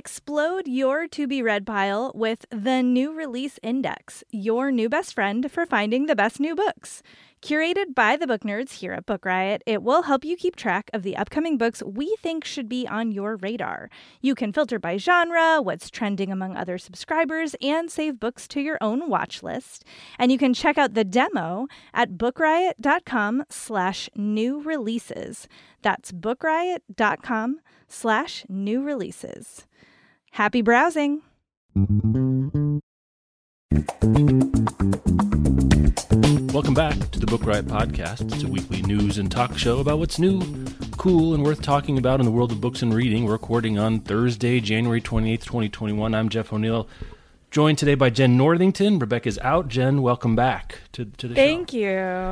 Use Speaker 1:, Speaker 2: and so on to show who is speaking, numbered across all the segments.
Speaker 1: Explode your to be read pile with the New Release Index, your new best friend for finding the best new books. Curated by the book nerds here at Book Riot, it will help you keep track of the upcoming books we think should be on your radar. You can filter by genre, what's trending among other subscribers, and save books to your own watch list. And you can check out the demo at bookriot.com slash new releases. That's bookriot.com slash new releases. Happy browsing!
Speaker 2: Welcome back to the Book Riot Podcast. It's a weekly news and talk show about what's new, cool, and worth talking about in the world of books and reading. We're recording on Thursday, January 28th, 2021. I'm Jeff O'Neal, joined today by Jen Northington. Rebecca's out. Jen, welcome back to, to the
Speaker 1: Thank
Speaker 2: show.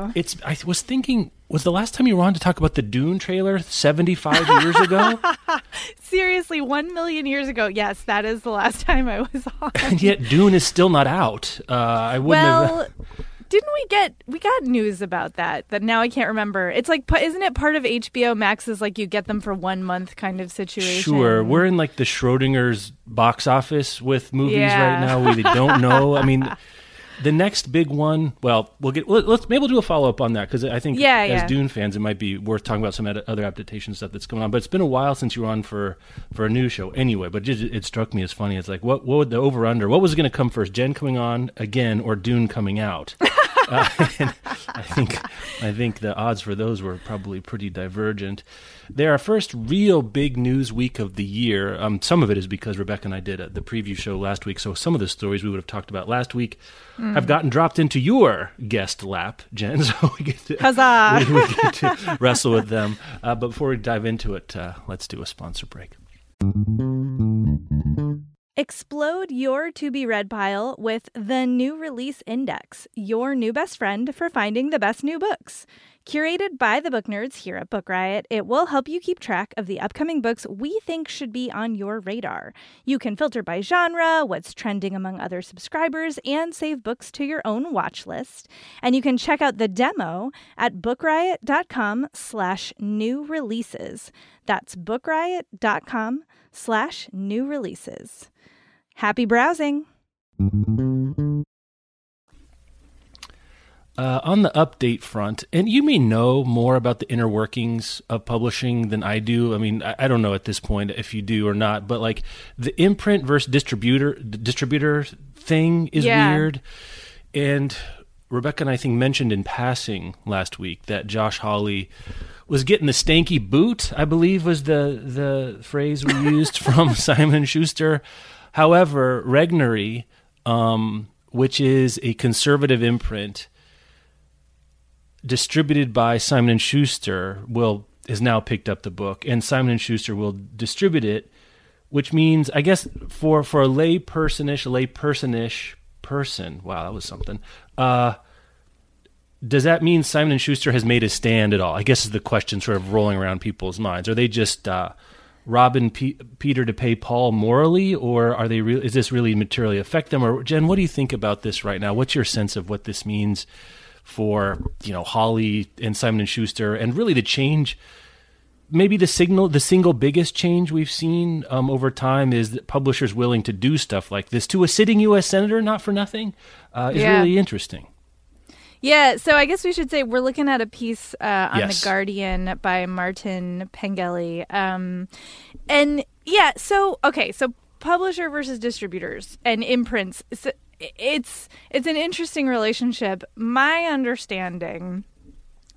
Speaker 1: Thank you.
Speaker 2: It's. I was thinking, was the last time you were on to talk about the Dune trailer 75 years ago?
Speaker 1: Seriously, one million years ago. Yes, that is the last time I was on.
Speaker 2: and yet Dune is still not out. Uh, I wouldn't
Speaker 1: well,
Speaker 2: have.
Speaker 1: Didn't we get we got news about that? That now I can't remember. It's like, isn't it part of HBO Max's like you get them for one month kind of situation?
Speaker 2: Sure, we're in like the Schrodinger's box office with movies
Speaker 1: Yeah.
Speaker 2: right now. We don't know. I mean, the next big one. Well, we'll get. let- Let's maybe we'll do a follow up on that because I think
Speaker 1: Yeah,
Speaker 2: as
Speaker 1: yeah.
Speaker 2: Dune fans, it might be worth talking about some other adaptation stuff that's going on. But it's been a while since you were on for for a new show. Anyway, but it, it struck me as funny. It's like what what would the over under? What was going to come first? Jen coming on again or Dune coming out? Uh, I think I think the odds for those were probably pretty divergent. They're our first real big news week of the year. Um, some of it is because Rebecca and I did uh the preview show last week, so some of the stories we would have talked about last week have gotten dropped into your guest lap, Jen. So we get to,
Speaker 1: Huzzah!
Speaker 2: we, we get to wrestle with them. Uh, but before we dive into it, uh, let's do a sponsor break.
Speaker 1: Explode your to be read pile with the New Release Index, your new best friend for finding the best new books. Curated by the book nerds here at Book Riot, it will help you keep track of the upcoming books we think should be on your radar. You can filter by genre, what's trending among other subscribers, and save books to your own watch list. And you can check out the demo at bookriot.com slash new releases. That's bookriot.com slash new releases. Happy browsing!
Speaker 2: Uh, on the update front, and you may know more about the inner workings of publishing than I do. I mean, I, I don't know at this point if you do or not, but like the imprint versus distributor distributor thing is
Speaker 1: Yeah.
Speaker 2: weird. And Rebecca and I think mentioned in passing last week that Josh Hawley was getting the stanky boot. I believe was the the phrase we used from Simon Schuster. However, Regnery, um, which is a conservative imprint distributed by Simon and Schuster will has now picked up the book and Simon and Schuster will distribute it which means I guess for for a lay personish lay personish person wow that was something uh does that mean Simon and Schuster has made a stand at all? I guess is the question sort of rolling around people's minds. Are they just uh robbing P- Peter to pay Paul morally, or are they? Re- is this really materially affect them? Or Jen, what do you think about this right now? What's your sense of what this means for you know Hawley and Simon and Schuster, and really the change? Maybe the signal, the single biggest change we've seen um, over time is that publishers willing to do stuff like this to a sitting U.S. senator, not for nothing, uh, is
Speaker 1: Yeah.
Speaker 2: really interesting.
Speaker 1: Yeah, so I guess we should say we're looking at a piece uh, on
Speaker 2: Yes.
Speaker 1: The Guardian by Martin Pengelly. Um, and yeah, so, okay, so publisher versus distributors and imprints. So it's it's an interesting relationship. My understanding,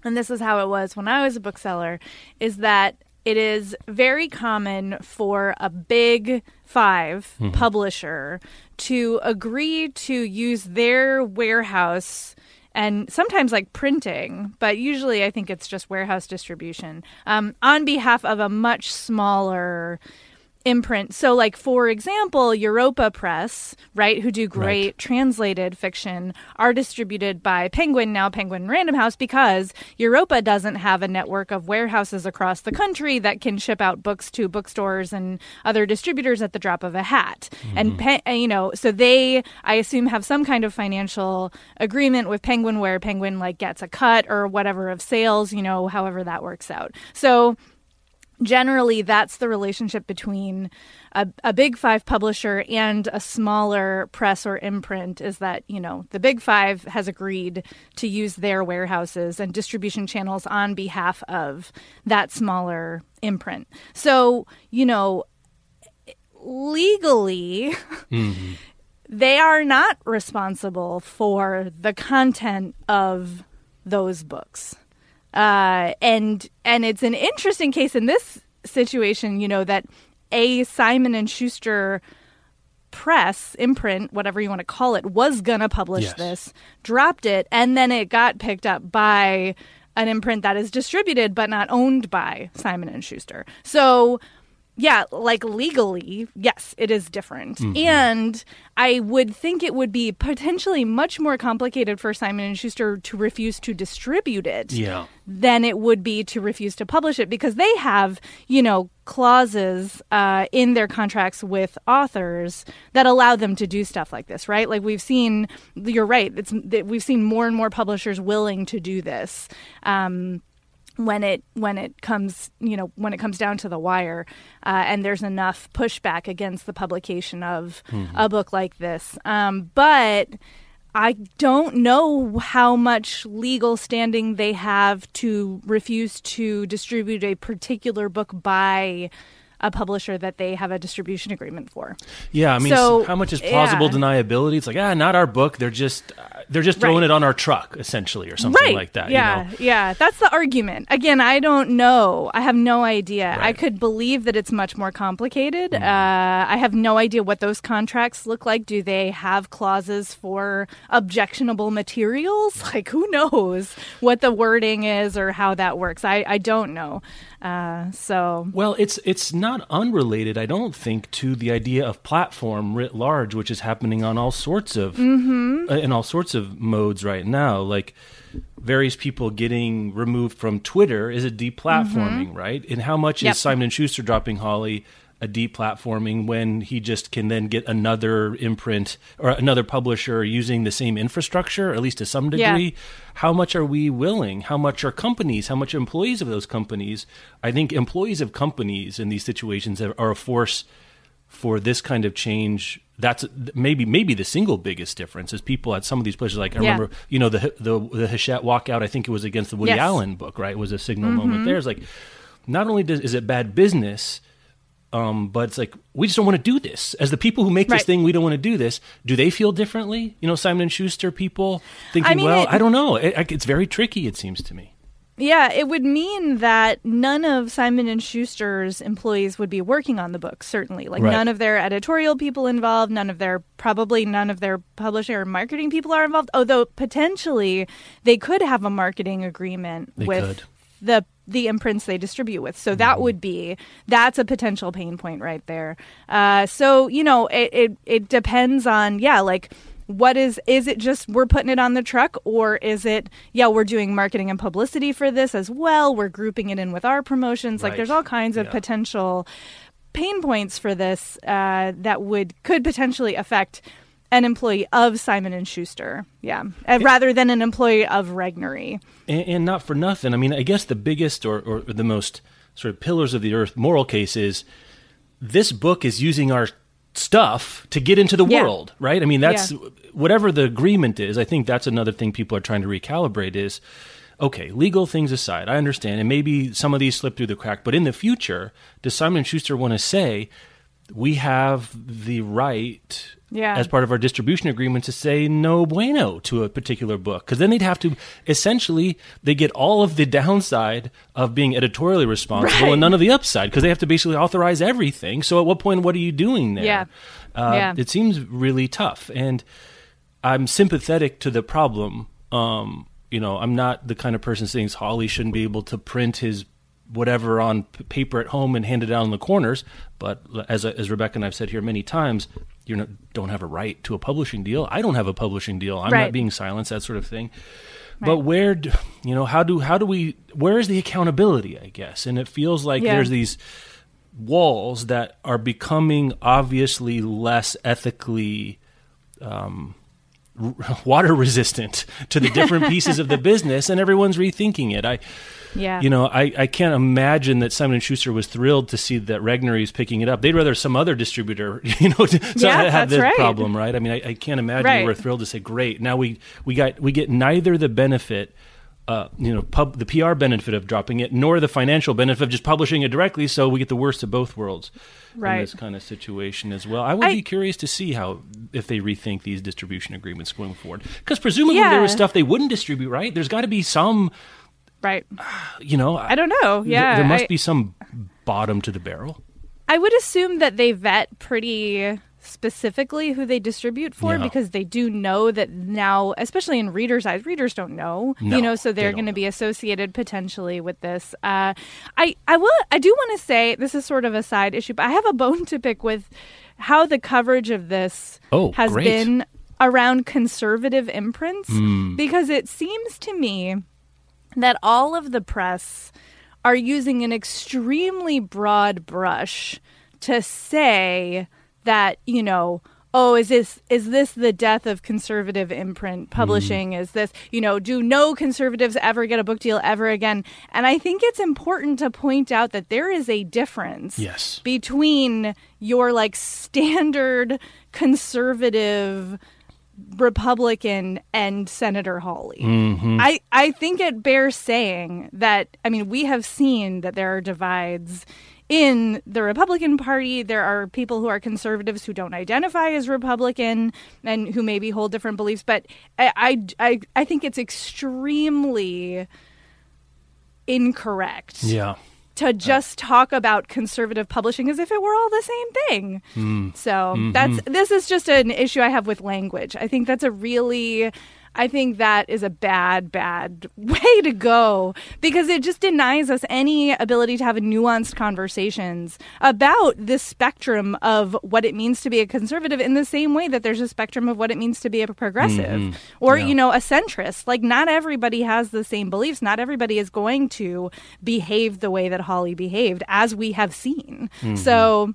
Speaker 1: and this is how it was when I was a bookseller, is that it is very common for a big 5 publisher to agree to use their warehouse and sometimes like printing, but usually I think it's just warehouse distribution. Um, on behalf of a much smaller imprint. So, like for example, Europa Press, right, who do great
Speaker 2: Right.
Speaker 1: translated fiction, are distributed by Penguin now Penguin Random House because Europa doesn't have a network of warehouses across the country that can ship out books to bookstores and other distributors at the drop of a hat. And Pe- uh, you know, so they, I assume, have some kind of financial agreement with Penguin where Penguin like gets a cut or whatever of sales, you know, however that works out. So generally that's the relationship between a, a, big five publisher and a smaller press or imprint is that you know the big five has agreed to use their warehouses and distribution channels on behalf of that smaller imprint so you know legally mm-hmm. they are not responsible for the content of those books uh, and and it's an interesting case in this situation, you know, that a Simon and Schuster press imprint, whatever you want to call it, was gonna publish yes. this, dropped it, and then it got picked up by an imprint that is distributed but not owned by Simon and Schuster. So yeah, like legally, yes, it is different. Mm-hmm. And I would think it would be potentially much more complicated for Simon and Schuster to refuse to distribute it
Speaker 2: yeah.
Speaker 1: than it would be to refuse to publish it because they have, you know, clauses uh, in their contracts with authors that allow them to do stuff like this, right? Like we've seen, you're right. It's we've seen more and more publishers willing to do this. Um, when it when it comes you know when it comes down to the wire uh, and there's enough pushback against the publication of mm-hmm. a book like this um, but I don't know how much legal standing they have to refuse to distribute a particular book by a publisher that they have a distribution agreement for.
Speaker 2: Yeah, I mean, so, how much is plausible yeah. deniability? It's like, ah, not our book. They're just they're just throwing right. it on our truck, essentially, or something
Speaker 1: right.
Speaker 2: like that.
Speaker 1: Yeah,
Speaker 2: you know?
Speaker 1: yeah, that's the argument. Again, I don't know. I have no idea. Right. I could believe that it's much more complicated. Mm. Uh, I have no idea what those contracts look like. Do they have clauses for objectionable materials? Like, who knows what the wording is or how that works? I, I don't know. Uh, so
Speaker 2: well, it's it's not unrelated, I don't think, to the idea of platform writ large, which is happening on all sorts of
Speaker 1: mm-hmm.
Speaker 2: uh, in all sorts of modes right now. Like various people getting removed from Twitter is a deplatforming, mm-hmm. right? And how much yep. is Simon and Schuster dropping Hawley? A deplatforming when he just can then get another imprint or another publisher using the same infrastructure, at least to some degree. Yeah. How much are we willing? How much are companies? How much employees of those companies? I think employees of companies in these situations are a force for this kind of change that's maybe maybe the single biggest difference is people at some of these places like I yeah. remember you know the the the Hachette walkout I think it was against the Woody yes. Allen book right it was a signal mm-hmm. moment there it's like not only does is it bad business um, but it's like we just don't want to do this. As the people who make right. this thing, we don't want to do this. Do they feel differently? You know, Simon and Schuster people thinking, I mean, well, it, I don't know. It, it's very tricky. It seems to me.
Speaker 1: Yeah, it would mean that none of Simon and Schuster's employees would be working on the book. Certainly, like right. none of their editorial people involved, none of their probably none of their publishing or marketing people are involved. Although potentially they could have a marketing agreement
Speaker 2: they
Speaker 1: with
Speaker 2: could.
Speaker 1: the the imprints they distribute with. So that mm-hmm. would be that's a potential pain point right there. Uh, so you know, it, it it depends on yeah, like what is is it just we're putting it on the truck or is it yeah we're doing marketing and publicity for this as well we're grouping it in with our promotions right. like there's all kinds of yeah. potential pain points for this uh, that would could potentially affect an employee of Simon and Schuster, yeah, and, rather than an employee of Regnery.
Speaker 2: And, and, not for nothing. I mean, I guess the biggest or, or the most sort of pillars of the earth moral case is this book is using our stuff to get into the yeah. world, right? I mean, that's yeah. whatever the agreement is. I think that's another thing people are trying to recalibrate is okay, legal things aside, I understand, and maybe some of these slip through the crack, but in the future, does Simon and Schuster want to say we have the right
Speaker 1: yeah.
Speaker 2: as part of our distribution agreement to say no bueno to a particular book because then they'd have to essentially they get all of the downside of being editorially responsible right. and none of the upside because they have to basically authorize everything so at what point what are you doing there
Speaker 1: yeah.
Speaker 2: Uh,
Speaker 1: yeah.
Speaker 2: it seems really tough and i'm sympathetic to the problem um, you know i'm not the kind of person saying Hawley shouldn't be able to print his whatever on p- paper at home and hand it out in the corners. But as as Rebecca and I've said here many times, you don't have a right to a publishing deal. I don't have a publishing deal. I'm right. not being silenced. That sort of thing. Right. But where, do, you know, how do how do we? Where is the accountability? I guess, and it feels like yeah. there's these walls that are becoming obviously less ethically um, r- water resistant to the different pieces of the business, and everyone's rethinking it. I,
Speaker 1: Yeah.
Speaker 2: you know, I, I can't imagine that Simon and Schuster was thrilled to see that Regnery is picking it up. They'd rather some other distributor, you know, to,
Speaker 1: Yeah,
Speaker 2: have this
Speaker 1: right.
Speaker 2: problem, right? I mean, I, I can't imagine
Speaker 1: Right.
Speaker 2: they were thrilled to say, "Great, now we we got we get neither the benefit." Uh, you know, pub, the PR benefit of dropping it, nor the financial benefit of just publishing it directly. So we get the worst of both worlds
Speaker 1: Right.
Speaker 2: in this kind of situation as well. I would
Speaker 1: I-
Speaker 2: be curious to see how if they rethink these distribution agreements going forward, because presumably there was stuff they wouldn't distribute, right? There's got to be some,
Speaker 1: right.
Speaker 2: you know,
Speaker 1: I don't know.
Speaker 2: th-
Speaker 1: Yeah.
Speaker 2: there must
Speaker 1: I,
Speaker 2: be some bottom to the barrel.
Speaker 1: I would assume that they vet pretty specifically who they distribute for
Speaker 2: Yeah.
Speaker 1: because they do know that now, especially in readers' eyes, readers don't know,
Speaker 2: No,
Speaker 1: you know, so
Speaker 2: they
Speaker 1: they're
Speaker 2: don't
Speaker 1: going to be associated potentially with this. Uh, I, I will, I do want to say this is sort of a side issue, but I have a bone to pick with how the coverage of this
Speaker 2: Oh,
Speaker 1: has
Speaker 2: great.
Speaker 1: been around conservative imprints
Speaker 2: Hmm.
Speaker 1: because it seems to me that all of the press are using an extremely broad brush to say that you know oh is this is this the death of conservative imprint hmm. publishing? Is this you know do no conservatives ever get a book deal ever again? And i think it's important to point out that there is a difference
Speaker 2: Yes.
Speaker 1: between your like standard conservative Republican and Senator Hawley. Mm-hmm. I, I think it bears saying that, I mean, we have seen that there are divides in the Republican Party. There are people who are conservatives who don't identify as Republican and who maybe hold different beliefs. But I, I, I, I think it's extremely incorrect
Speaker 2: Yeah.
Speaker 1: To just talk about conservative publishing as if it were all the same thing.
Speaker 2: Hmm.
Speaker 1: So
Speaker 2: Mm-hmm.
Speaker 1: that's this is just an issue I have with language. I think that's a really I think that is a bad, bad way to go because it just denies us any ability to have nuanced conversations about this spectrum of what it means to be a conservative in the same way that there's a spectrum of what it means to be a progressive mm-hmm. or,
Speaker 2: Yeah.
Speaker 1: you know, a centrist. Like, not everybody has the same beliefs. Not everybody is going to behave the way that Hawley behaved, as we have seen. Mm-hmm. So,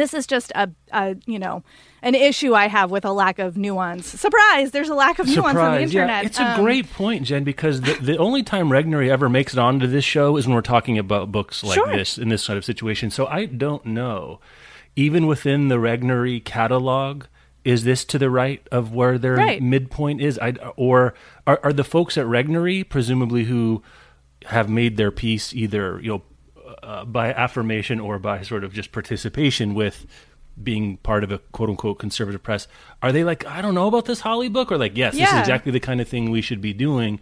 Speaker 1: this is just a, a, you know, an issue I have with a lack of nuance. Surprise! There's a lack of nuance on the internet.
Speaker 2: Yeah, it's a
Speaker 1: Um,
Speaker 2: great point, Jen, because the, the only time Regnery ever makes it onto this show is when we're talking about books like
Speaker 1: Sure.
Speaker 2: this in this sort of situation. So I don't know, even within the Regnery catalog, is this to the right of where their
Speaker 1: Right.
Speaker 2: midpoint is? I, or are, are the folks at Regnery, presumably who have made their piece either you know uh, by affirmation or by sort of just participation with being part of a quote unquote conservative press are they like i don't know about this Hawley book? Or like yes this is exactly the kind of thing we should be doing.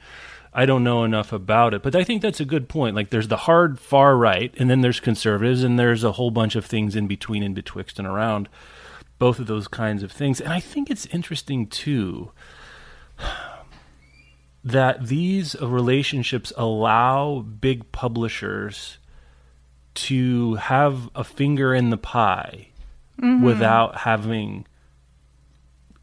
Speaker 2: I don't know enough about it. But i think that's a good point. Like there's the hard far right and then there's conservatives and there's a whole bunch of things in between and betwixt and around both of those kinds of things. And i think it's interesting too that these relationships allow big publishers to have a finger in the pie mm-hmm. without having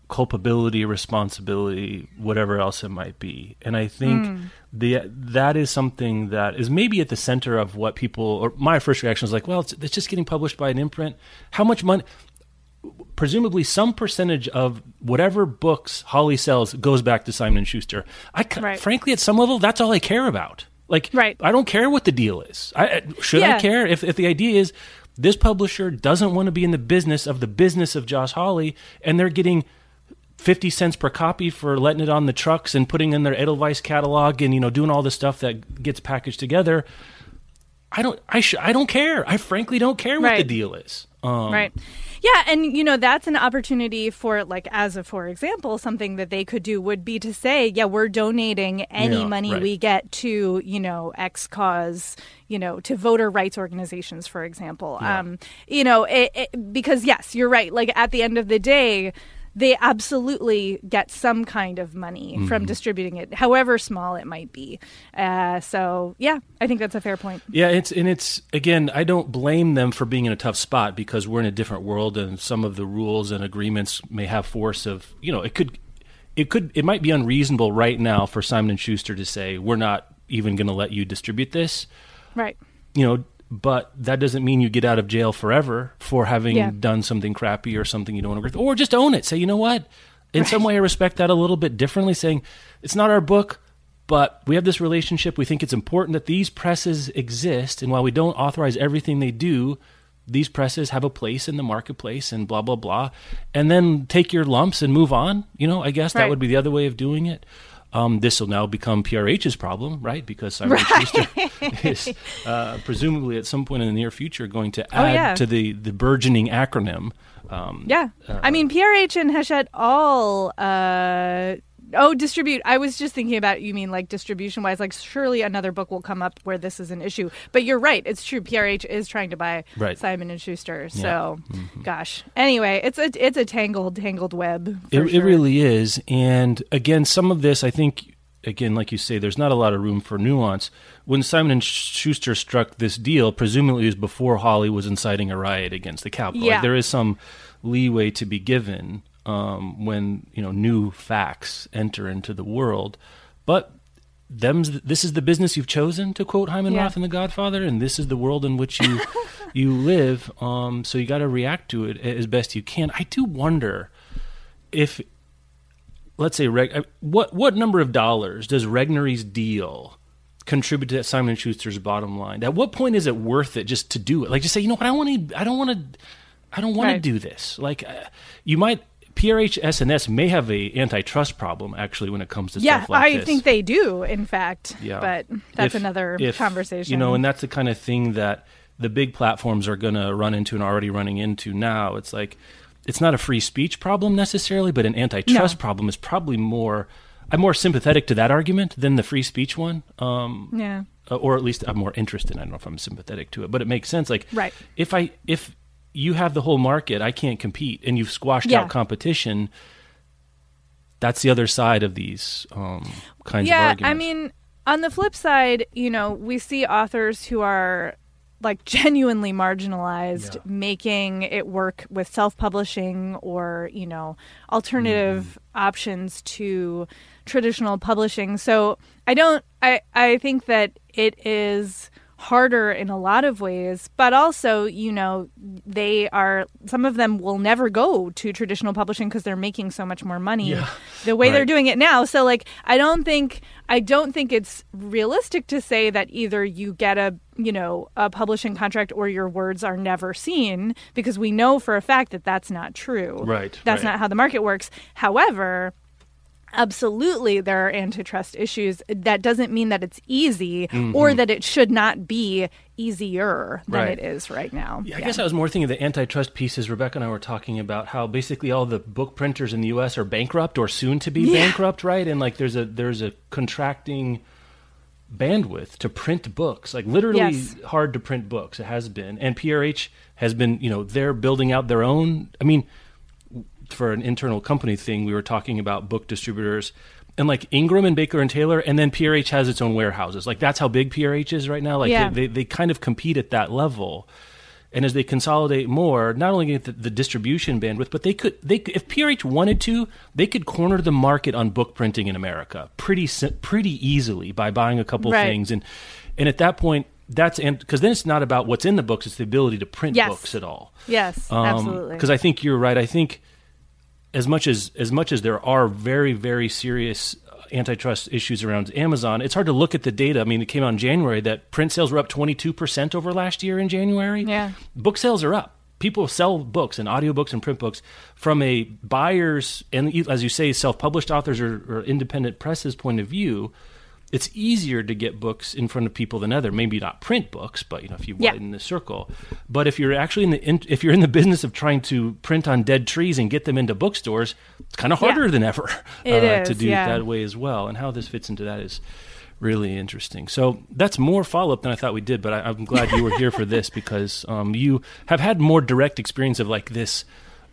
Speaker 2: culpability, responsibility, whatever else it might be. And I think mm. the that is something that is maybe at the center of what people or my first reaction was like, well, it's, it's just getting published by an imprint. How much money? presumably some percentage of whatever books Hawley sells goes back to Simon and Schuster. I
Speaker 1: Right.
Speaker 2: frankly, at some level, that's all I care about. Like,
Speaker 1: Right.
Speaker 2: I don't care what the deal is. I, should I care if if the idea is this publisher doesn't want to be in the business of the business of Josh Hawley, and they're getting. 50 cents per copy for letting it on the trucks and putting in their Edelweiss catalog and you know doing all the stuff that gets packaged together I don't I sh- I don't care I frankly don't care what the deal is um,
Speaker 1: right yeah and you know that's an opportunity for like as a for example something that they could do would be to say yeah we're donating any
Speaker 2: Yeah,
Speaker 1: money
Speaker 2: right.
Speaker 1: we get to you know x cause you know to voter rights organizations for example. Um you know it, it, because yes you're right. Like at the end of the day they absolutely get some kind of money
Speaker 2: Mm-hmm.
Speaker 1: from distributing it however small it might be. Uh, so yeah i think that's a fair point.
Speaker 2: Yeah, it's and it's again, I don't blame them for being in a tough spot because we're in a different world and some of the rules and agreements may have force of, you know, it could it could it might be unreasonable right now for Simon and Schuster to say we're not even going to let you distribute this,
Speaker 1: right.
Speaker 2: You know, but that doesn't mean you get out of jail forever for having
Speaker 1: Yeah.
Speaker 2: done something crappy or something you don't want to agree with or just own it. Say, you know what? In some way, I respect that a little bit differently, saying it's not our book, but we have this relationship. We think it's important that these presses exist, and while we don't authorize everything they do, these presses have a place in the marketplace and blah blah blah and then take your lumps and move on you know i guess that would be the other way of doing it um, this will now become PRH's problem, right? Because Simon Schuster is uh, presumably at some point in the near future going to add
Speaker 1: Oh, yeah.
Speaker 2: to the, the burgeoning acronym. Um,
Speaker 1: Yeah. I mean, PRH and Hachette all. Uh, oh, distribute. I was just thinking about, you mean like distribution wise? Like, surely another book will come up where this is an issue. But you're right. It's true. PRH is trying to buy
Speaker 2: Right.
Speaker 1: Simon and Schuster.
Speaker 2: Yeah.
Speaker 1: So, mm-hmm. gosh. Anyway, it's a it's a tangled, tangled web.
Speaker 2: It,
Speaker 1: for
Speaker 2: it really is. And again, some of this, I think, again, like you say, there's not a lot of room for nuance. When Simon and Schuster struck this deal, presumably it was before Hawley was inciting a riot against the Capitol.
Speaker 1: Yeah.
Speaker 2: Like, there is some leeway to be given um, when you know new facts enter into the world, but. Them's, this is the business you've chosen, to quote Hyman
Speaker 1: Yeah.
Speaker 2: Roth in The Godfather, and this is the world in which you you live. Um, so you got to react to it as best you can. I do wonder if let's say Reg, what what number of dollars does Regnery's deal contribute to Simon Schuster's bottom line? At what point is it worth it just to do it? Like just say, you know what, I want to, I don't want to, I don't want to do this. Like uh, you might. PRH SNS may have a antitrust problem actually when it comes to
Speaker 1: Yeah,
Speaker 2: stuff like
Speaker 1: I
Speaker 2: this.
Speaker 1: think they do, in fact.
Speaker 2: Yeah.
Speaker 1: But that's
Speaker 2: If-
Speaker 1: another
Speaker 2: if,
Speaker 1: conversation.
Speaker 2: You know, and that's the kind of thing that the big platforms are going to run into and are already running into now. It's like it's not a free speech problem necessarily, but an antitrust
Speaker 1: No.
Speaker 2: problem is probably more. I'm more sympathetic to that argument than the free speech one. Um,
Speaker 1: yeah.
Speaker 2: or at least I'm more interested. I don't know if I'm sympathetic to it, but it makes sense. Like,
Speaker 1: Right.
Speaker 2: if I if you have the whole market, I can't compete, and you've squashed
Speaker 1: Yeah.
Speaker 2: out competition. That's the other side of these um, kinds of arguments.
Speaker 1: yeah i mean on the flip side you know we see authors who are like genuinely marginalized
Speaker 2: Yeah.
Speaker 1: making it work with self-publishing or you know alternative
Speaker 2: Mm-hmm.
Speaker 1: options to traditional publishing so i don't i i think that it is harder in a lot of ways but also you know they are some of them will never go to traditional publishing because they're making so much more money
Speaker 2: Yeah.
Speaker 1: the way they're doing it now so like i don't think i don't think it's realistic to say that either you get a you know a publishing contract or your words are never seen because we know for a fact that that's not true
Speaker 2: Right,
Speaker 1: that's
Speaker 2: right.
Speaker 1: not how the market works however absolutely there are antitrust issues that doesn't mean that it's easy or that it should not be easier than
Speaker 2: Mm-hmm. Right.
Speaker 1: it is right now
Speaker 2: Yeah, I guess I was more thinking of the antitrust pieces. Rebecca and I were talking about how basically all the book printers in the U.S. are bankrupt or soon to be
Speaker 1: Yeah.
Speaker 2: bankrupt, right? And like there's a there's a contracting bandwidth to print books, like literally
Speaker 1: Yes.
Speaker 2: hard to print books. It has been, and PRH has been, you know, they're building out their own. I mean, for an internal company thing, we were talking about book distributors. And like Ingram and Baker and Taylor, and then PRH has its own warehouses. Like that's how big PRH is right now. Like
Speaker 1: Yeah.
Speaker 2: they, they, they kind of compete at that level. And as they consolidate more, not only get the, the distribution bandwidth, but they could they could- if PRH wanted to, they could corner the market on book printing in America pretty pretty easily by buying a couple
Speaker 1: Right.
Speaker 2: things and and at that point that's and because then it's not about what's in the books, it's the ability to print
Speaker 1: Yes.
Speaker 2: books at all.
Speaker 1: yes absolutely
Speaker 2: Because Um, I think you're right. I think as much as as much as there are very very serious uh, antitrust issues around Amazon, it's hard to look at the data. I mean, it came out in January that print sales were up 22 percent over last year in January.
Speaker 1: Yeah.
Speaker 2: book sales are up. People sell books and audiobooks and print books from a buyer's and as you say, self-published authors or, or independent presses point of view. It's easier to get books in front of people than other. Maybe not print books, but you know if you
Speaker 1: Yeah.
Speaker 2: widen the circle. But if you're actually in the in, if you're in the business of trying to print on dead trees and get them into bookstores, it's kind of
Speaker 1: Yeah.
Speaker 2: harder than ever uh, to do
Speaker 1: yeah.
Speaker 2: that way as well. And how this fits into that is really interesting. So that's more follow up than I thought we did. But I, I'm glad you were here for this because um, you have had more direct experience of like this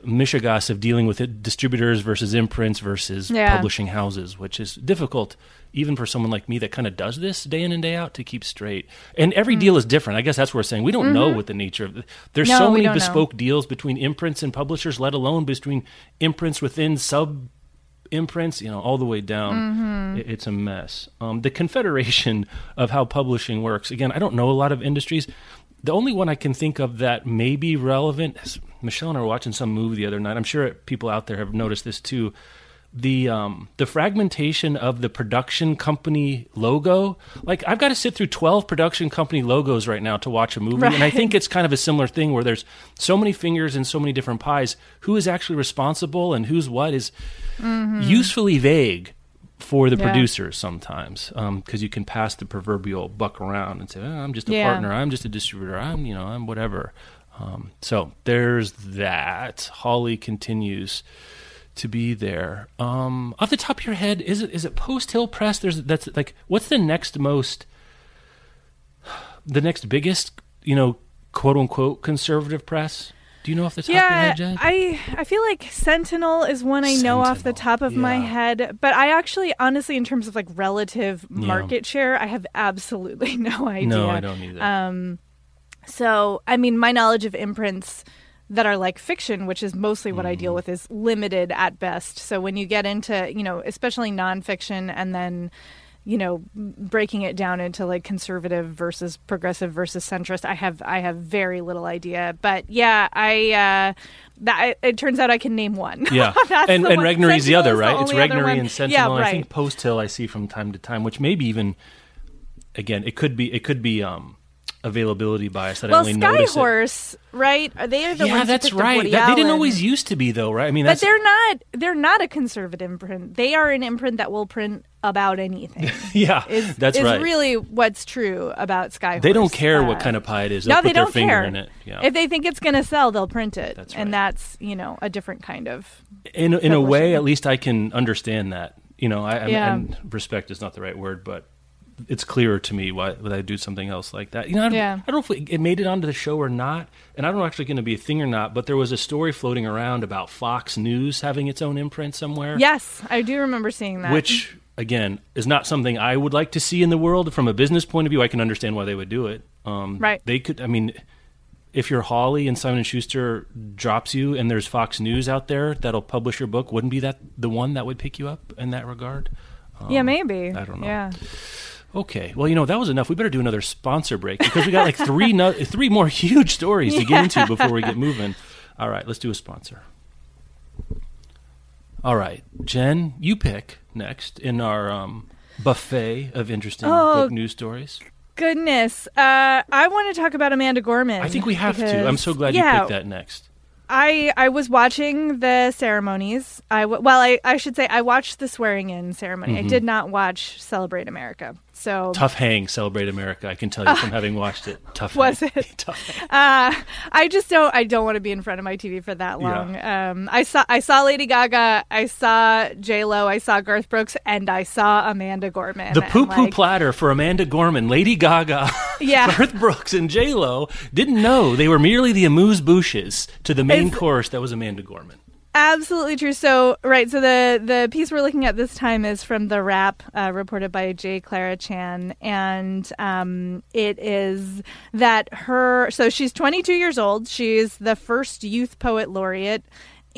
Speaker 2: mishigas of dealing with it, distributors versus imprints versus
Speaker 1: Yeah.
Speaker 2: publishing houses, which is difficult even for someone like me that kind of does this day in and day out to keep straight. And every deal is different. I guess that's what we're saying. We don't know what the nature of There's
Speaker 1: Mm-hmm. No,
Speaker 2: so many
Speaker 1: don't know.
Speaker 2: bespoke deals between imprints and publishers, let alone between imprints within sub imprints, you know, all the way down.
Speaker 1: Mm-hmm.
Speaker 2: It's a mess. Um, the confederation of how publishing works. Again, I don't know a lot of industries. The only one I can think of that may be relevant. is- Michelle and I were watching some movie the other night. I'm sure people out there have noticed this too. The um the fragmentation of the production company logo like i've got to sit through 12 production company logos right now to watch a movie and i think it's kind of a similar thing where there's so many fingers and so many different pies who is actually responsible and who's what is usefully vague for the
Speaker 1: Mm-hmm. Yeah.
Speaker 2: producers sometimes because you can pass the proverbial buck around and say oh, i'm just a
Speaker 1: Yeah.
Speaker 2: partner i'm just a distributor i'm you know i'm whatever um, so there's that Hawley continues to be there. Um, off the top of your head, is it is it Post Hill Press? There's that's like what's the next most, the next biggest, you know, quote unquote conservative press? Do you know off the top of your head, Jen?
Speaker 1: I I feel like Sentinel is one I know off the top of my head, but I actually, honestly, in terms of like relative
Speaker 2: Yeah.
Speaker 1: market share, I have absolutely no idea.
Speaker 2: no, I don't either.
Speaker 1: Um, so I mean, my knowledge of imprints that are like fiction, which is mostly what I
Speaker 2: Mm-hmm.
Speaker 1: deal with, is limited at best. So when you get into, you know, especially nonfiction, and then you know breaking it down into like conservative versus progressive versus centrist i have i have very little idea but yeah i uh that it turns out i can name one
Speaker 2: yeah, and and
Speaker 1: one.
Speaker 2: Regnery's the other,
Speaker 1: is the
Speaker 2: right? It's Regnery and Sentinel.
Speaker 1: yeah
Speaker 2: and
Speaker 1: right
Speaker 2: I think Post Hill I see from time to time, which maybe even again it could be it could be um availability bias that I
Speaker 1: well
Speaker 2: only notice it.
Speaker 1: skyhorse right they are the
Speaker 2: Yeah,
Speaker 1: ones
Speaker 2: that's right. That- they didn't always used to be though, right? I mean,
Speaker 1: but they're not they're not a conservative imprint they are an imprint that will print about anything
Speaker 2: yeah,
Speaker 1: is,
Speaker 2: that's
Speaker 1: is
Speaker 2: right.
Speaker 1: really what's true about Skyhorse.
Speaker 2: they don't care what
Speaker 1: Uh,
Speaker 2: kind of pie it is.
Speaker 1: No,
Speaker 2: They'll
Speaker 1: they
Speaker 2: put their
Speaker 1: don't
Speaker 2: finger
Speaker 1: care.
Speaker 2: in it. Yeah.
Speaker 1: If they think it's going to sell, they'll print it,
Speaker 2: That's right.
Speaker 1: and that's you know a different kind of.
Speaker 2: in in a way, at least I can understand that. You know, I,
Speaker 1: Yeah.
Speaker 2: and respect is not the right word, but it's clearer to me why would I do something else like that. You know, I don't,
Speaker 1: Yeah.
Speaker 2: I don't know if it- made it onto the show or not, and I don't know actually going to be a thing or not. But there was a story floating around about Fox News having its own imprint somewhere,
Speaker 1: Yes, I do remember seeing that.
Speaker 2: which again is not something I would like to see in the world from a business point of view. I can understand why they would do it. Um,
Speaker 1: Right.
Speaker 2: They could. I mean. If you're Hawley and Simon and Schuster drops you, and there's Fox News out there that'll publish your book, wouldn't be that the one that would pick you up in that regard?
Speaker 1: yeah, maybe.
Speaker 2: I don't know.
Speaker 1: Yeah.
Speaker 2: Okay, well, you know that was enough. We better do another sponsor break because we got like three no- three more huge stories to get into before we get moving. All right, let's do a sponsor. All right, Jen, you pick next in our um, buffet of interesting
Speaker 1: Oh.
Speaker 2: book news stories.
Speaker 1: Goodness, uh, I want to talk about Amanda Gorman.
Speaker 2: I think we have to. I'm so glad
Speaker 1: yeah,
Speaker 2: you picked that next.
Speaker 1: I I was watching the ceremonies. I w- well, I I should say I watched the swearing in ceremony.
Speaker 2: Mm-hmm.
Speaker 1: I did not watch Celebrate America. So
Speaker 2: Tough hang, celebrate America. I can tell you from having watched it. Tough.
Speaker 1: Was
Speaker 2: hang.
Speaker 1: it?
Speaker 2: Tough. Hang.
Speaker 1: uh, I just don't. I don't want to be in front of my TV for that long. Um, I saw. I saw Lady Gaga. I saw J Lo. I saw Garth Brooks, and I saw Amanda Gorman.
Speaker 2: The poo poo
Speaker 1: like,
Speaker 2: platter for Amanda Gorman, Lady Gaga,
Speaker 1: Yeah.
Speaker 2: Garth Brooks, and J Lo didn't know they were merely the amuse bouches to the main
Speaker 1: It's-
Speaker 2: course that was Amanda Gorman.
Speaker 1: Absolutely true. So, right. So the the piece we're looking at this time is from the Wrap, uh, reported by J. Clara Chan, and um, it is that her. So she's 22 years old. She's the first youth poet laureate.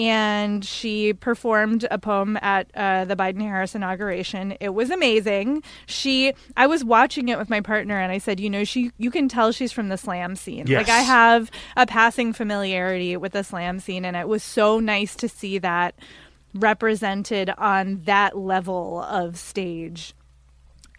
Speaker 1: And she performed a poem at uh, the Biden Harris inauguration. It was amazing. She, I was watching it with my partner, and I said, you know, she, you can tell she's from the slam scene.
Speaker 2: Yes.
Speaker 1: Like I have a passing familiarity with the slam scene, and it was so nice to see that represented on that level of stage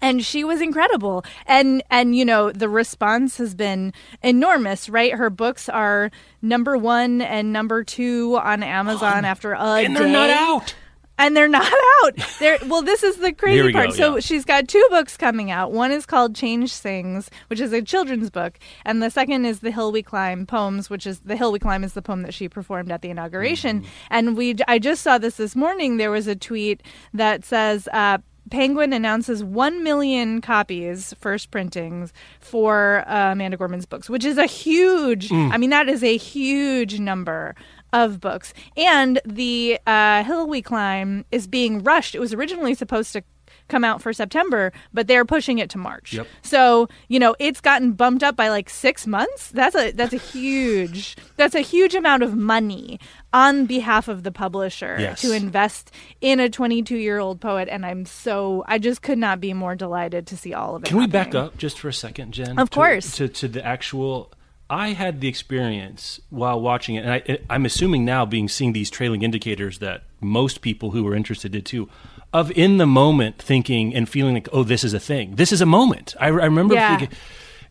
Speaker 1: and she was incredible and and you know the response has been enormous right her books are number one and number two on amazon after a
Speaker 2: and they're not out.
Speaker 1: and they're not out. They're well. This is the crazy part.
Speaker 2: go,
Speaker 1: so
Speaker 2: yeah.
Speaker 1: she's got two books coming out. One is called Change Sings, which is a children's book, and the second is The Hill We Climb Poems, which is The Hill We Climb is the poem that she performed at the inauguration.
Speaker 2: Mm-hmm.
Speaker 1: And we, I just saw this this morning. There was a tweet that says. Uh, Penguin announces 1 million copies, first printings, for uh, Amanda Gorman's books, which is a huge,
Speaker 2: Mm.
Speaker 1: I mean, that is a huge number of books. And the uh, Hill We Climb is being rushed. It was originally supposed to come out for September, but they're pushing it to March.
Speaker 2: Yep.
Speaker 1: So, you know, it's gotten bumped up by like 6 months. That's a that's a huge that's a huge amount of money on behalf of the publisher
Speaker 2: Yes.
Speaker 1: to invest in a 22-year-old poet and I'm so I just could not be more delighted to see all of it.
Speaker 2: Can we back up just for a second, Jen?
Speaker 1: Of
Speaker 2: to-
Speaker 1: course.
Speaker 2: To, to the actual. I had the experience while watching it, and I, I'm assuming now, being seeing these trailing indicators, that most people who were interested did too, of in the moment thinking and feeling like, oh, this is a thing. This is a moment. I, I remember
Speaker 1: Yeah.
Speaker 2: thinking,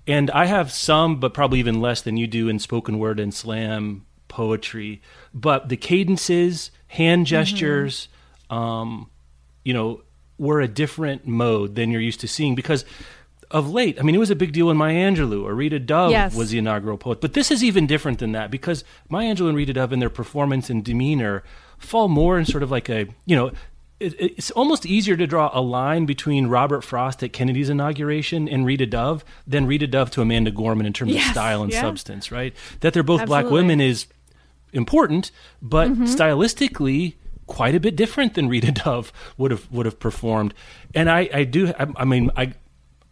Speaker 2: and I have some, but probably even less than you do in spoken word and slam poetry. But the cadences, hand gestures, um, you know, were a different mode than you're used to seeing because of late. I mean, it was a big deal when Maya Angelou or Rita Dove
Speaker 1: Yes.
Speaker 2: was the inaugural poet. But this is even different than that because Maya Angelou and Rita Dove in their performance and demeanor fall more in sort of like a, you know, it's almost easier to draw a line between Robert Frost at Kennedy's inauguration and Rita Dove than Rita Dove to Amanda Gorman in terms
Speaker 1: Yes,
Speaker 2: of style and
Speaker 1: yeah.
Speaker 2: substance, right? That they're both black women is important, but
Speaker 1: Mm-hmm.
Speaker 2: stylistically quite a bit different than Rita Dove would have would have performed. And I, I do I, I mean I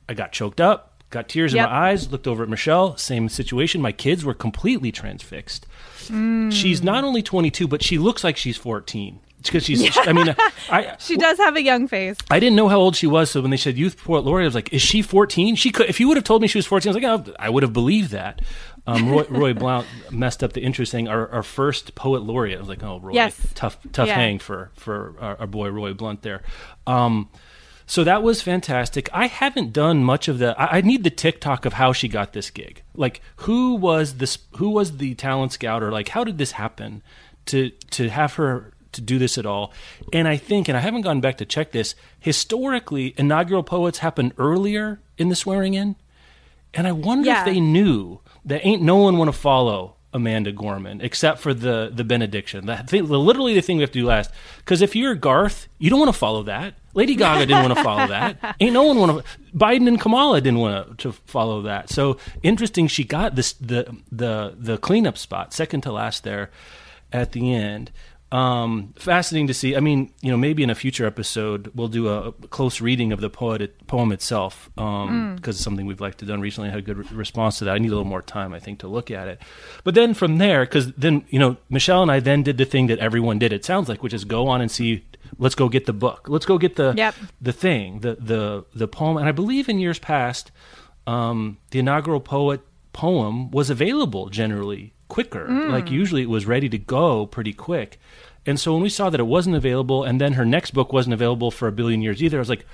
Speaker 2: I got choked up, got tears
Speaker 1: Yep.
Speaker 2: in my eyes, looked over at Michelle, same situation. My kids were completely transfixed.
Speaker 1: Mm.
Speaker 2: She's not only 22, but she looks like she's 14. Because she's, I mean, I,
Speaker 1: She does have a young face.
Speaker 2: I didn't know how old she was, so when they said youth poet laureate, I was like, "Is she 14?" She could. If you would have told me she was 14, I was like, oh, "I would have believed that." Um, Roy, Roy Blunt messed up the intro saying our, our first poet laureate. I was like, "Oh, Roy,
Speaker 1: Yes.
Speaker 2: tough, tough
Speaker 1: Yeah.
Speaker 2: hang for for our, our boy Roy Blunt there." Um, so that was fantastic. I haven't done much of the. I, I need the TikTok of how she got this gig. Like, who was this? Who was the talent scout? Or like, how did this happen? To to have her to do this at all. And I think, and I haven't gone back to check this. Historically, inaugural poets happen earlier in the swearing in, and I wonder
Speaker 1: Yeah.
Speaker 2: if they knew that ain't no one want to follow Amanda Gorman except for the the benediction. That thing, literally the thing we have to do last. Because if you're Garth, you don't want to follow that. Lady Gaga didn't want to follow that. Ain't no one want to. Biden and Kamala didn't want to follow that. So interesting. She got this the the the cleanup spot, second to last there, at the end. Um, fascinating to see. I mean, you know, maybe in a future episode we'll do a close reading of the poet poem itself um, because it's something we've liked to done recently. I had a good re- response to that. I need a little more time, I think, to look at it. But then from there, because then you know, Michelle and I then did the thing that everyone did. It sounds like, which is go on and see. Let's go get the book. Let's go get the
Speaker 1: Yep.
Speaker 2: the thing, the the the poem. And I believe in years past, um, the inaugural poet poem was available generally quicker. Hmm. Like usually it was ready to go pretty quick. And so when we saw that it wasn't available, and then her next book wasn't available for a billion years either, I was like,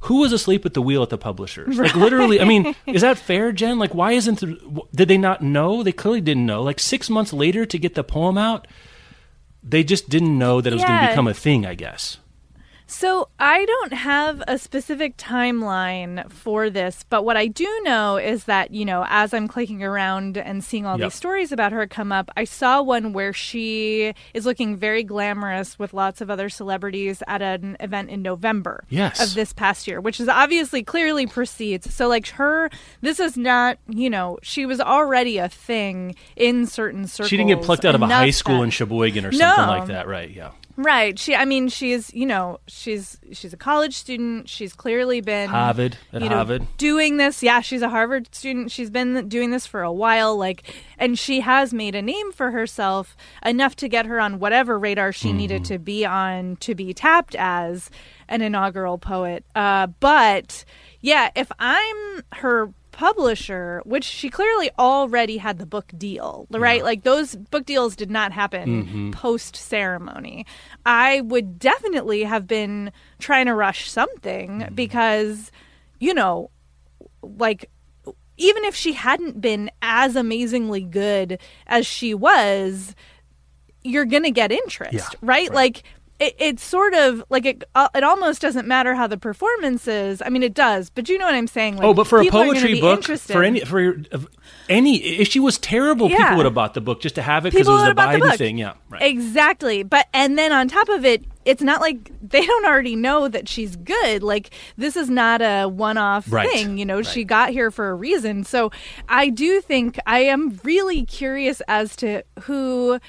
Speaker 2: who was asleep at the wheel at the publishers? Like literally, I mean, is that fair, Jen? Like, why isn't the, did they not know? They clearly didn't know. Like six months later to get the poem out, they just didn't know that it was going to become a thing. I guess.
Speaker 1: So I don't have a specific timeline for this, but what I do know is that, you know, as I'm clicking around and seeing all
Speaker 2: Yep.
Speaker 1: these stories about her come up, I saw one where she is looking very glamorous with lots of other celebrities at an event in November
Speaker 2: Yes.
Speaker 1: of this past year, which is obviously clearly precedes. So like her this is not, you know, she was already a thing in certain circles.
Speaker 2: She didn't get plucked out of a high school
Speaker 1: that-
Speaker 2: in Sheboygan or
Speaker 1: No.
Speaker 2: something like that, right? Yeah.
Speaker 1: Right. She I mean she's, you know, she's she's a college student. She's clearly been
Speaker 2: Harvard at
Speaker 1: you know,
Speaker 2: Harvard.
Speaker 1: doing this. Yeah, she's a Harvard student. She's been doing this for a while like and she has made a name for herself enough to get her on whatever radar she needed
Speaker 2: Mm-hmm.
Speaker 1: to be on to be tapped as an inaugural poet. Uh but yeah, if I'm her publisher, which she clearly already had the book deal, right? Like those book deals did not happen
Speaker 2: Mm-hmm.
Speaker 1: post ceremony. I would definitely have been trying to rush something
Speaker 2: Mm-hmm.
Speaker 1: because, you know, like even if she hadn't been as amazingly good as she was, you're going to get interest,
Speaker 2: Yeah,
Speaker 1: right?
Speaker 2: right.
Speaker 1: Like it, it's sort of like it. Uh, it almost doesn't matter how the performance is. I mean, it does, but you know what I'm saying. Like,
Speaker 2: oh, but for a
Speaker 1: people are gonna
Speaker 2: poetry book,
Speaker 1: interested.
Speaker 2: for any for any, if she was terrible, people would have bought the book just to have it because it was a Biden thing. Yeah, right.
Speaker 1: Exactly. But and then on top of it, it's not like they don't already know that she's good. Like this is not a one-off
Speaker 2: Right.
Speaker 1: thing. You know,
Speaker 2: Right.
Speaker 1: she got here for a reason. So I do think I am really curious as to who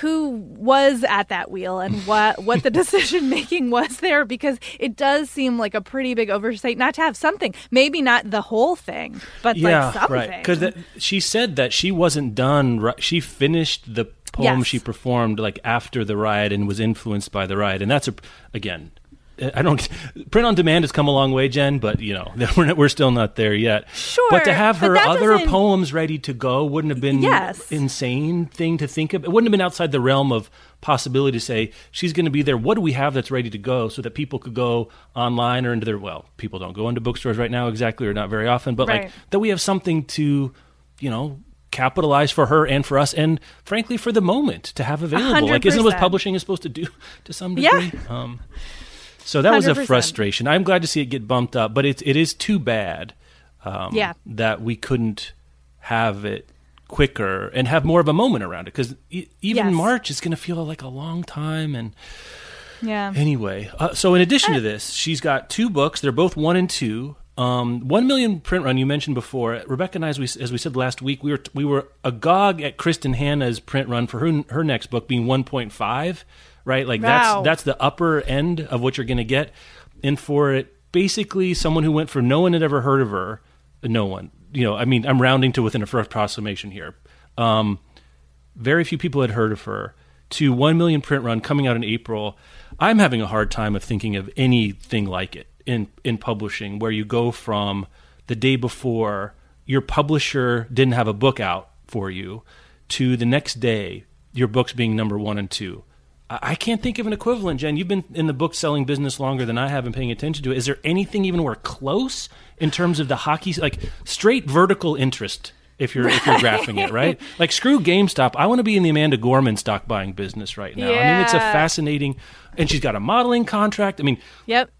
Speaker 1: who was at that wheel and what what the decision making was there because it does seem like a pretty big oversight not to have something maybe not the whole thing but
Speaker 2: yeah,
Speaker 1: like something
Speaker 2: right. Because she said that she wasn't done. She finished the poem
Speaker 1: Yes.
Speaker 2: she performed like after the riot and was influenced by the riot, and that's a again. I don't print on demand has come a long way, Jen, but you know we're not, we're still not there yet.
Speaker 1: Sure,
Speaker 2: but to have her other poems ready to go wouldn't have been
Speaker 1: Yes.
Speaker 2: insane thing to think of. It wouldn't have been outside the realm of possibility to say she's going to be there. What do we have that's ready to go so that people could go online or into their well, people don't go into bookstores right now exactly or not very often, but like that we have something to, you know. Capitalize for her and for us, and frankly for the moment to have available.
Speaker 1: hundred
Speaker 2: Like, isn't what publishing is supposed to do to some
Speaker 1: Yeah.
Speaker 2: degree? Um, so that was a frustration. I'm glad to see it get bumped up, but it it is too bad um,
Speaker 1: Yeah.
Speaker 2: that we couldn't have it quicker and have more of a moment around it because e- even
Speaker 1: Yes.
Speaker 2: March is going to feel like a long time. And
Speaker 1: Yeah.
Speaker 2: anyway, uh, so in addition to this, she's got two books. They're both one and two. Um, one million print run you mentioned before. Rebecca and I, as we, as we said last week, we were we were agog at Kristin Hannah's print run for her her next book being one point five. Right, like
Speaker 1: Wow.
Speaker 2: that's that's the upper end of what you're going to get. And for it, basically, someone who went for no one had ever heard of her, no one. You know, I mean, I'm rounding to within a first approximation here. Um, very few people had heard of her to 1 million print run coming out in April. I'm having a hard time of thinking of anything like it in in publishing where you go from the day before your publisher didn't have a book out for you to the next day your book's being number 1 and 2. I can't think of an equivalent, Jen. You've been in the book selling business longer than I have and paying attention to it. Is there anything even where close in terms of the hockey, like straight vertical interest if you're if you're graphing it, right? Like screw GameStop. I want to be in the Amanda Gorman stock buying business right now. I mean, it's a fascinating, and she's got a modeling contract. I mean,
Speaker 1: Yep.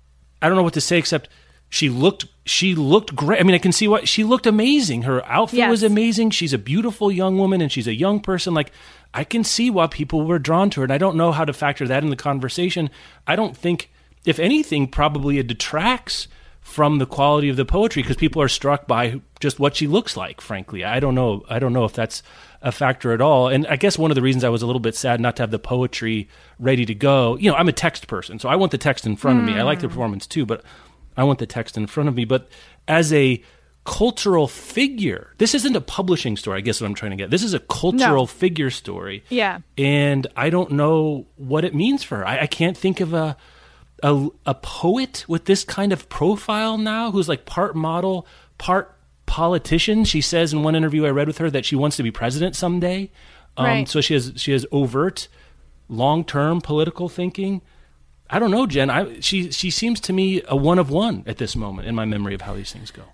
Speaker 2: I don't know what to say except she looked she looked great. I mean, I can see what she looked amazing. Her outfit
Speaker 1: Yes.
Speaker 2: was amazing. She's a beautiful young woman and she's a young person. Like I can see why people were drawn to her. And I don't know how to factor that in the conversation. I don't think if anything probably it detracts from the quality of the poetry because people are struck by just what she looks like frankly. I don't know i don't know if that's a factor at all. And i guess one of the reasons i was a little bit sad not to have the poetry ready to go you know i'm a text person so i want the text in front of me. I like the mm. performance too but i want the text in front of me. But as a cultural figure this isn't a publishing story i guess what i'm trying to get this is a cultural
Speaker 1: No.
Speaker 2: figure story
Speaker 1: Yeah.
Speaker 2: and I don't know what it means for her. I, I can't think of a, a a poet with this kind of profile now, who's like part model, part politician. She says in one interview I read with her that she wants to be president someday. Um,
Speaker 1: Right.
Speaker 2: So she has she has overt, long term political thinking. I don't know, Jen. I she she seems to me a one of one at this moment in my memory of how these things go.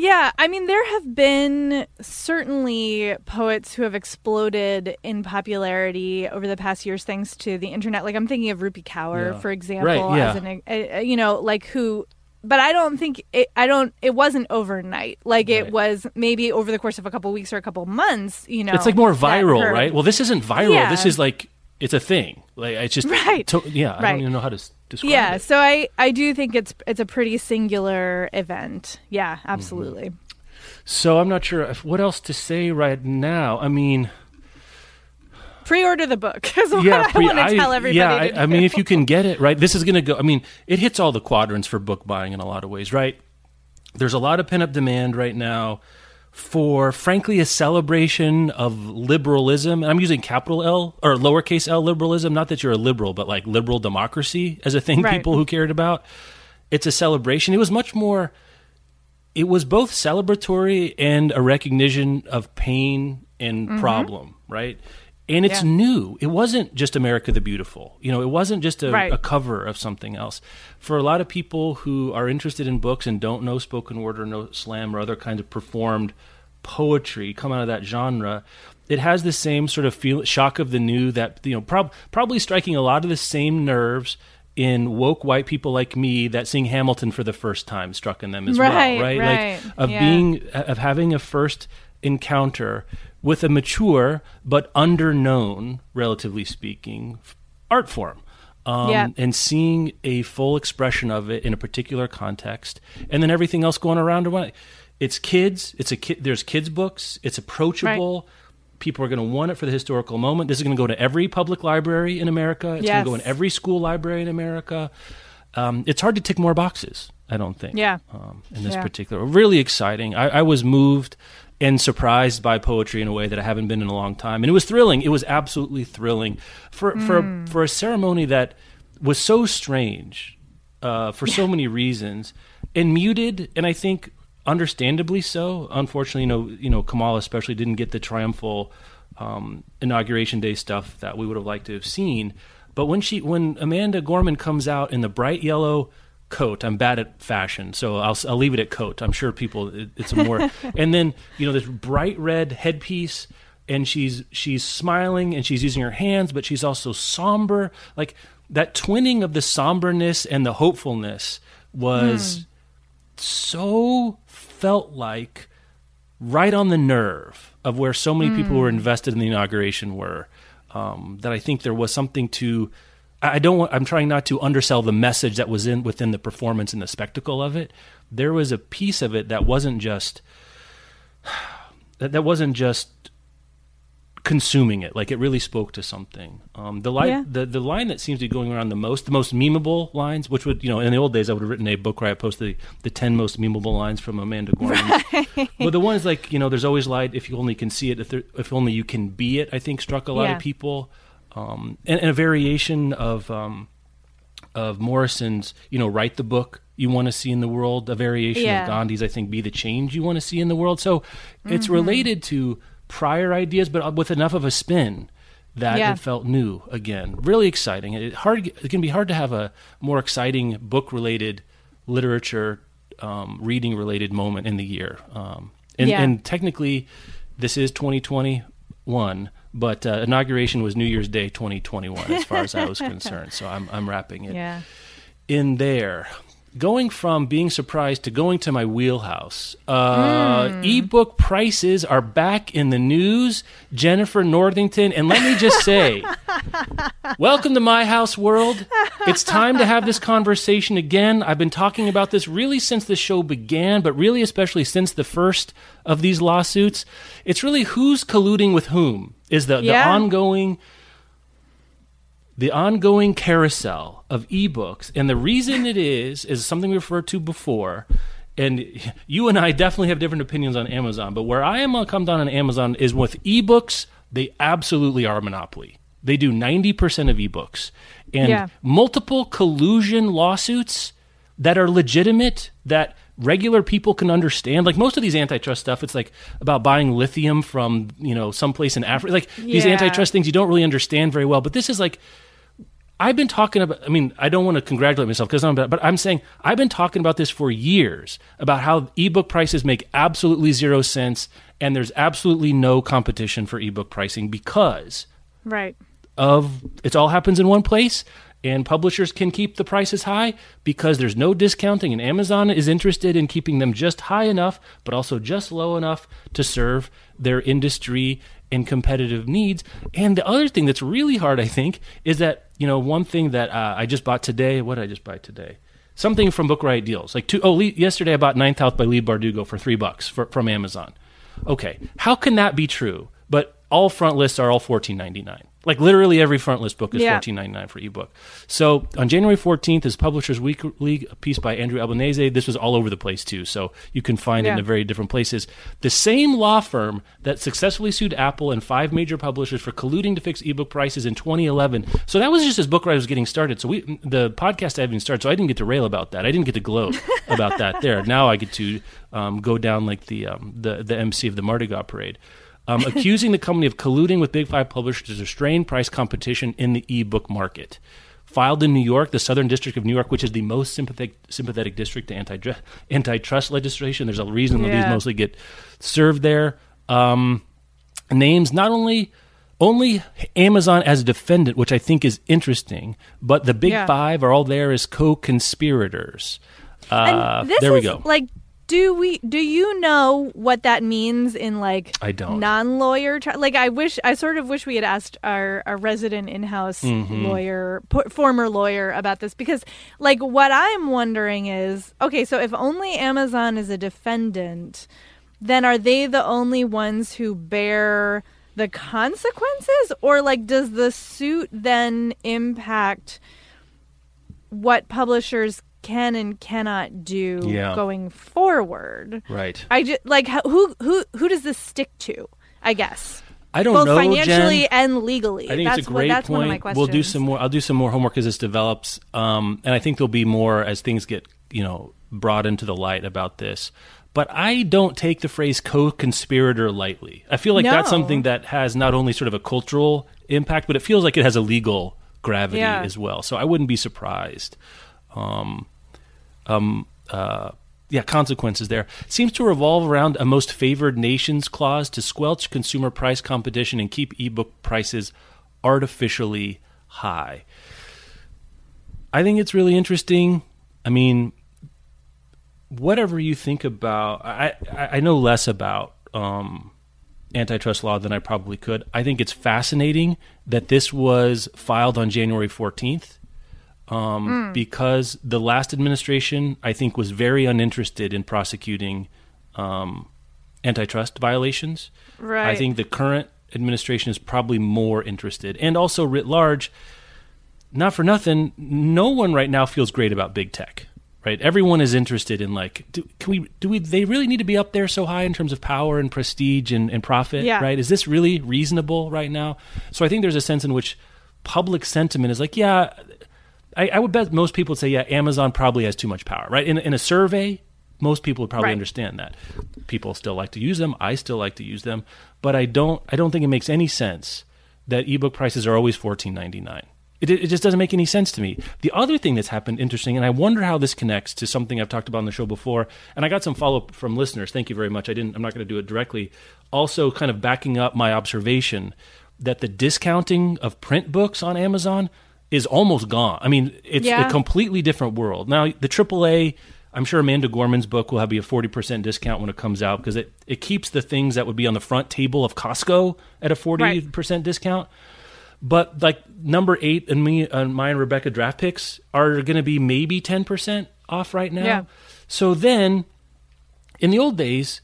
Speaker 1: Yeah, I mean, there have been certainly poets who have exploded in popularity over the past years thanks to the internet. Like, I'm thinking of Rupi Kaur,
Speaker 2: Yeah.
Speaker 1: for example,
Speaker 2: Right, yeah.
Speaker 1: as an, uh, uh, you know, like who. But I don't think it. I don't. It wasn't overnight. Like it was maybe over the course of a couple weeks or a couple months. You know,
Speaker 2: it's like more viral,
Speaker 1: her-
Speaker 2: right? Well, this isn't viral.
Speaker 1: Yeah.
Speaker 2: This is like it's a thing. Like it's just
Speaker 1: Right.
Speaker 2: to- yeah, I
Speaker 1: Right.
Speaker 2: don't even know how to describe
Speaker 1: Yeah,
Speaker 2: it.
Speaker 1: so I I do think it's it's a pretty singular event. Yeah,
Speaker 2: Mm-hmm.
Speaker 1: absolutely.
Speaker 2: So I'm not sure if, what else to say right now. I mean,
Speaker 1: Pre-order the book is what
Speaker 2: yeah,
Speaker 1: I want to tell everybody.
Speaker 2: yeah. I, I mean, if you can get it right, this is going to go. I mean, it hits all the quadrants for book buying in a lot of ways, right? There's a lot of pent up demand right now for, frankly, a celebration of liberalism. And I'm using capital L or lowercase L liberalism. Not that you're a liberal, but like liberal democracy as a thing
Speaker 1: Right.
Speaker 2: people who cared about. It's a celebration. It was much more it was both celebratory and a recognition of pain and mm-hmm. problem, right? And it's.
Speaker 1: Yeah.
Speaker 2: new. It wasn't just America the Beautiful. You know, it wasn't just a,
Speaker 1: Right.
Speaker 2: a cover of something else. For a lot of people who are interested in books and don't know spoken word or know slam or other kinds of performed poetry come out of that genre, it has the same sort of feel shock of the new that you know prob- probably striking a lot of the same nerves in woke white people like me that seeing Hamilton for the first time struck in them as
Speaker 1: Right,
Speaker 2: well, right?
Speaker 1: right,
Speaker 2: Like of
Speaker 1: yeah.
Speaker 2: being of having a first encounter with a mature but underknown, relatively speaking, art form. Um,
Speaker 1: Yeah.
Speaker 2: and seeing a full expression of it in a particular context, and then everything else going around around it. It's kids. It's a kid. There's kids books. It's approachable. People are going to want it for the historical moment. This is going to go to every public library in America. It's going to go in every school library in America. Um, it's hard to tick more boxes. I don't think.
Speaker 1: Yeah.
Speaker 2: Um, in this
Speaker 1: Yeah.
Speaker 2: particular, really exciting. I, I was moved and surprised by poetry in a way that I haven't been in a long time, and it was thrilling. It was absolutely thrilling for for for a ceremony that was so strange uh, for so many reasons, and muted, and I think understandably so. Unfortunately, you know, you know, Kamala especially didn't get the triumphal um, inauguration day stuff that we would have liked to have seen. But when she, when Amanda Gorman comes out in the bright yellow coat, I'm bad at fashion, so I'll I'll leave it at coat. I'm sure people, it, it's more. and then you know this bright red headpiece, and she's she's smiling and she's using her hands, but she's also somber. Like that twinning of the somberness and the hopefulness was mm. so felt like right on the nerve of where so many mm. people who were invested in the inauguration were. Um, that I think there was something to. I don't want. I'm trying not to undersell the message that was in within the performance and the spectacle of it. There was a piece of it that wasn't just. That, that wasn't just consuming it. Like it really spoke to something. Um, the line, yeah. the the line that seems to be going around the most, the most memeable lines, which would you know in the old days I would have written a book where I posted the, the ten most memeable lines from Amanda Gorman. Right. But the ones like you know, there's always light if you only can see it, if there, if only you can be it. I think struck a lot yeah. of people, um, and, and, a variation of um, of Morrison's, you know, write the book you want to see in the world, a variation yeah. of Gandhi's, I think, be the change you want to see in the world. So it's mm-hmm. related to prior ideas, but with enough of a spin that yeah. it felt new again. Really exciting. It hard. It can be hard to have a more exciting book related literature um, reading related moment in the year. Um, and, yeah. and, technically, this is 2021, but uh, inauguration was New Year's Day 2021, as far as I was concerned. So I'm I'm wrapping it
Speaker 1: yeah.
Speaker 2: in there going from being surprised to going to my wheelhouse. Uh, mm. Ebook prices are back in the news. Jennifer Northington, and let me just say, welcome to my house world. It's time to have this conversation again. I've been talking about this really since the show began, but really especially since the first of these lawsuits. It's really who's colluding with whom is the, yeah. the ongoing the ongoing carousel of ebooks. And the reason it is, is something we referred to before. And you and I definitely have different opinions on Amazon. But where I am uh, come down on Amazon is with ebooks, they absolutely are a monopoly. They do 90% of ebooks. And yeah. multiple collusion lawsuits that are legitimate, that regular people can understand. Like most of these antitrust stuff, it's like about buying lithium from, you know, someplace in Africa. Like yeah. these antitrust things you don't really understand very well. But this is like I've been talking about. I mean, I don't want to congratulate myself because I'm, but I'm saying I've been talking about this for years about how ebook prices make absolutely zero sense, and there's absolutely no competition for ebook pricing because
Speaker 1: right
Speaker 2: of it all happens in one place, and publishers can keep the prices high because there's no discounting, and Amazon is interested in keeping them just high enough, but also just low enough to serve their industry and competitive needs. And the other thing that's really hard, I think, is that you know one thing that uh, I just bought today. What did I just buy today? Something from Book Riot Deals. Like two, oh, yesterday I bought Ninth House by Leigh Bardugo for three bucks for, from Amazon. Okay, how can that be true? But all front lists are all fourteen ninety nine. Like literally every front list book is yeah. fourteen ninety nine for ebook. So on January fourteenth is Publishers Weekly, a piece by Andrew Albanese. This was all over the place too, so you can find yeah. it in very different places. The same law firm that successfully sued Apple and five major publishers for colluding to fix ebook prices in 2011. So that was just as Book was getting started. So we the podcast I haven't started, so I didn't get to rail about that. I didn't get to gloat about that there. Now I get to um, go down like the um, the the MC of the Mardi Gras parade um, accusing the company of colluding with Big Five publishers to restrain price competition in the ebook market. Filed in New York, the Southern District of New York, which is the most sympathetic, sympathetic district to anti, antitrust legislation. There's a reason yeah. these mostly get served there. Um, names not only only Amazon as a defendant, which I think is interesting, but the Big yeah. Five are all there as co-conspirators. Uh, there we go.
Speaker 1: Like do we do you know what that means in like
Speaker 2: I don't
Speaker 1: non-lawyer like I wish I sort of wish we had asked our, our resident in-house mm-hmm. lawyer p- former lawyer about this because like what I'm wondering is okay so if only Amazon is a defendant then are they the only ones who bear the consequences or like does the suit then impact what publishers can and cannot do yeah. going forward.
Speaker 2: Right.
Speaker 1: I just like who who who does this stick to? I guess.
Speaker 2: I don't know.
Speaker 1: both
Speaker 2: know,
Speaker 1: financially
Speaker 2: Jen.
Speaker 1: and legally.
Speaker 2: I think
Speaker 1: that's
Speaker 2: it's a great
Speaker 1: what, that's
Speaker 2: point.
Speaker 1: one of my questions.
Speaker 2: We'll do some more. I'll do some more homework as this develops, um, and I think there'll be more as things get you know brought into the light about this. But I don't take the phrase co-conspirator lightly. I feel like that's something that has not only sort of a cultural impact, but it feels like it has a legal gravity
Speaker 1: Yeah.
Speaker 2: as well. So I wouldn't be surprised. Um, um, uh, yeah, consequences there. Seems to revolve around a most favored nations clause to squelch consumer price competition and keep ebook prices artificially high. I think it's really interesting. I mean, whatever you think about, I I, know less about um, antitrust law than I probably could. I think it's fascinating that this was filed on January fourteenth um, because the last administration, I think, was very uninterested in prosecuting um, antitrust violations.
Speaker 1: Right.
Speaker 2: I think the current administration is probably more interested, and also writ large. Not for nothing, no one right now feels great about big tech. Right, everyone is interested in like, do, can we? Do we? They really need to be up there so high in terms of power and prestige and, and profit.
Speaker 1: Yeah.
Speaker 2: Right? Is this really reasonable right now? So I think there's a sense in which public sentiment is like, yeah, I, I would bet most people would say, yeah, Amazon probably has too much power, right? In, in a survey, most people would probably
Speaker 1: Right.
Speaker 2: understand that. People still like to use them. I still like to use them, but I don't. I don't think it makes any sense that ebook prices are always fourteen ninety nine. It, it just doesn't make any sense to me. The other thing that's happened, interesting, and I wonder how this connects to something I've talked about on the show before, and I got some follow up from listeners. Thank you very much. I didn't. I'm not going to do it directly. Also, kind of backing up my observation that the discounting of print books on Amazon is almost gone. I mean, it's
Speaker 1: Yeah.
Speaker 2: a completely different world now. The AAA. I'm sure Amanda Gorman's book will have be a 40% discount when it comes out because it, it keeps the things that would be on the front table of Costco at a 40% discount. But like number eight and me and my and Rebecca draft picks are going to be maybe 10% off right now.
Speaker 1: Yeah.
Speaker 2: So then in the old days,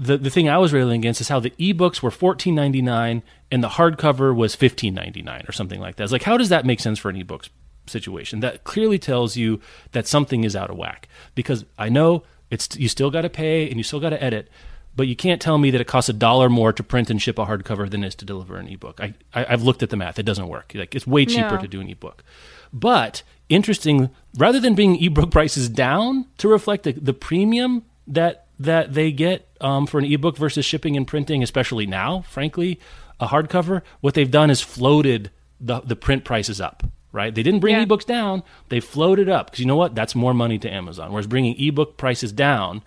Speaker 2: the, the thing I was railing against is how the ebooks were fourteen ninety nine and the hardcover was fifteen ninety nine or something like that. It's like how does that make sense for an ebooks situation? That clearly tells you that something is out of whack. Because I know it's you still got to pay and you still got to edit, but you can't tell me that it costs a dollar more to print and ship a hardcover than it is to deliver an ebook. I, I I've looked at the math; it doesn't work. Like it's way cheaper
Speaker 1: No.
Speaker 2: to do an ebook. But interesting, rather than bringing ebook prices down to reflect the, the premium that that they get um, for an ebook versus shipping and printing, especially now, frankly, a hardcover, what they've done is floated the the print prices up. Right? They didn't bring
Speaker 1: Yeah.
Speaker 2: ebooks down; they floated up because you know what? That's more money to Amazon. Whereas bringing ebook prices down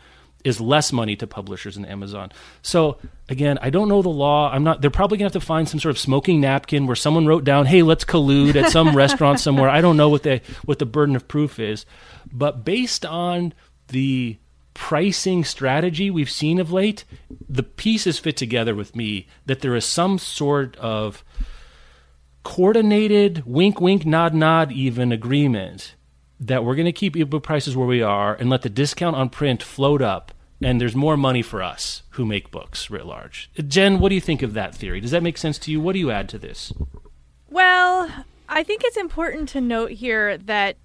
Speaker 2: is less money to publishers and Amazon. So again, I don't know the law. I'm not. They're probably gonna have to find some sort of smoking napkin where someone wrote down, "Hey, let's collude" at some restaurant somewhere. I don't know what the what the burden of proof is, but based on the pricing strategy we've seen of late, the pieces fit together with me that there is some sort of coordinated wink wink nod nod even agreement that we're going to keep ebook prices where we are and let the discount on print float up and there's more money for us who make books writ large. Jen, what do you think of that theory? Does that make sense to you? What do you add to this?
Speaker 1: Well, I think it's important to note here that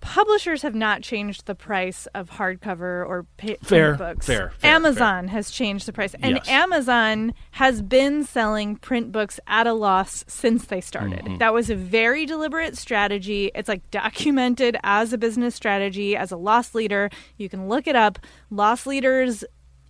Speaker 1: publishers have not changed the price of hardcover or pa- print
Speaker 2: Fair,
Speaker 1: books.
Speaker 2: fair, fair,
Speaker 1: Amazon has changed the price, and
Speaker 2: Yes.
Speaker 1: Amazon has been selling print books at a loss since they started.
Speaker 2: Mm-hmm.
Speaker 1: That was a very deliberate strategy. It's like documented as a business strategy, as a loss leader. You can look it up. Loss leaders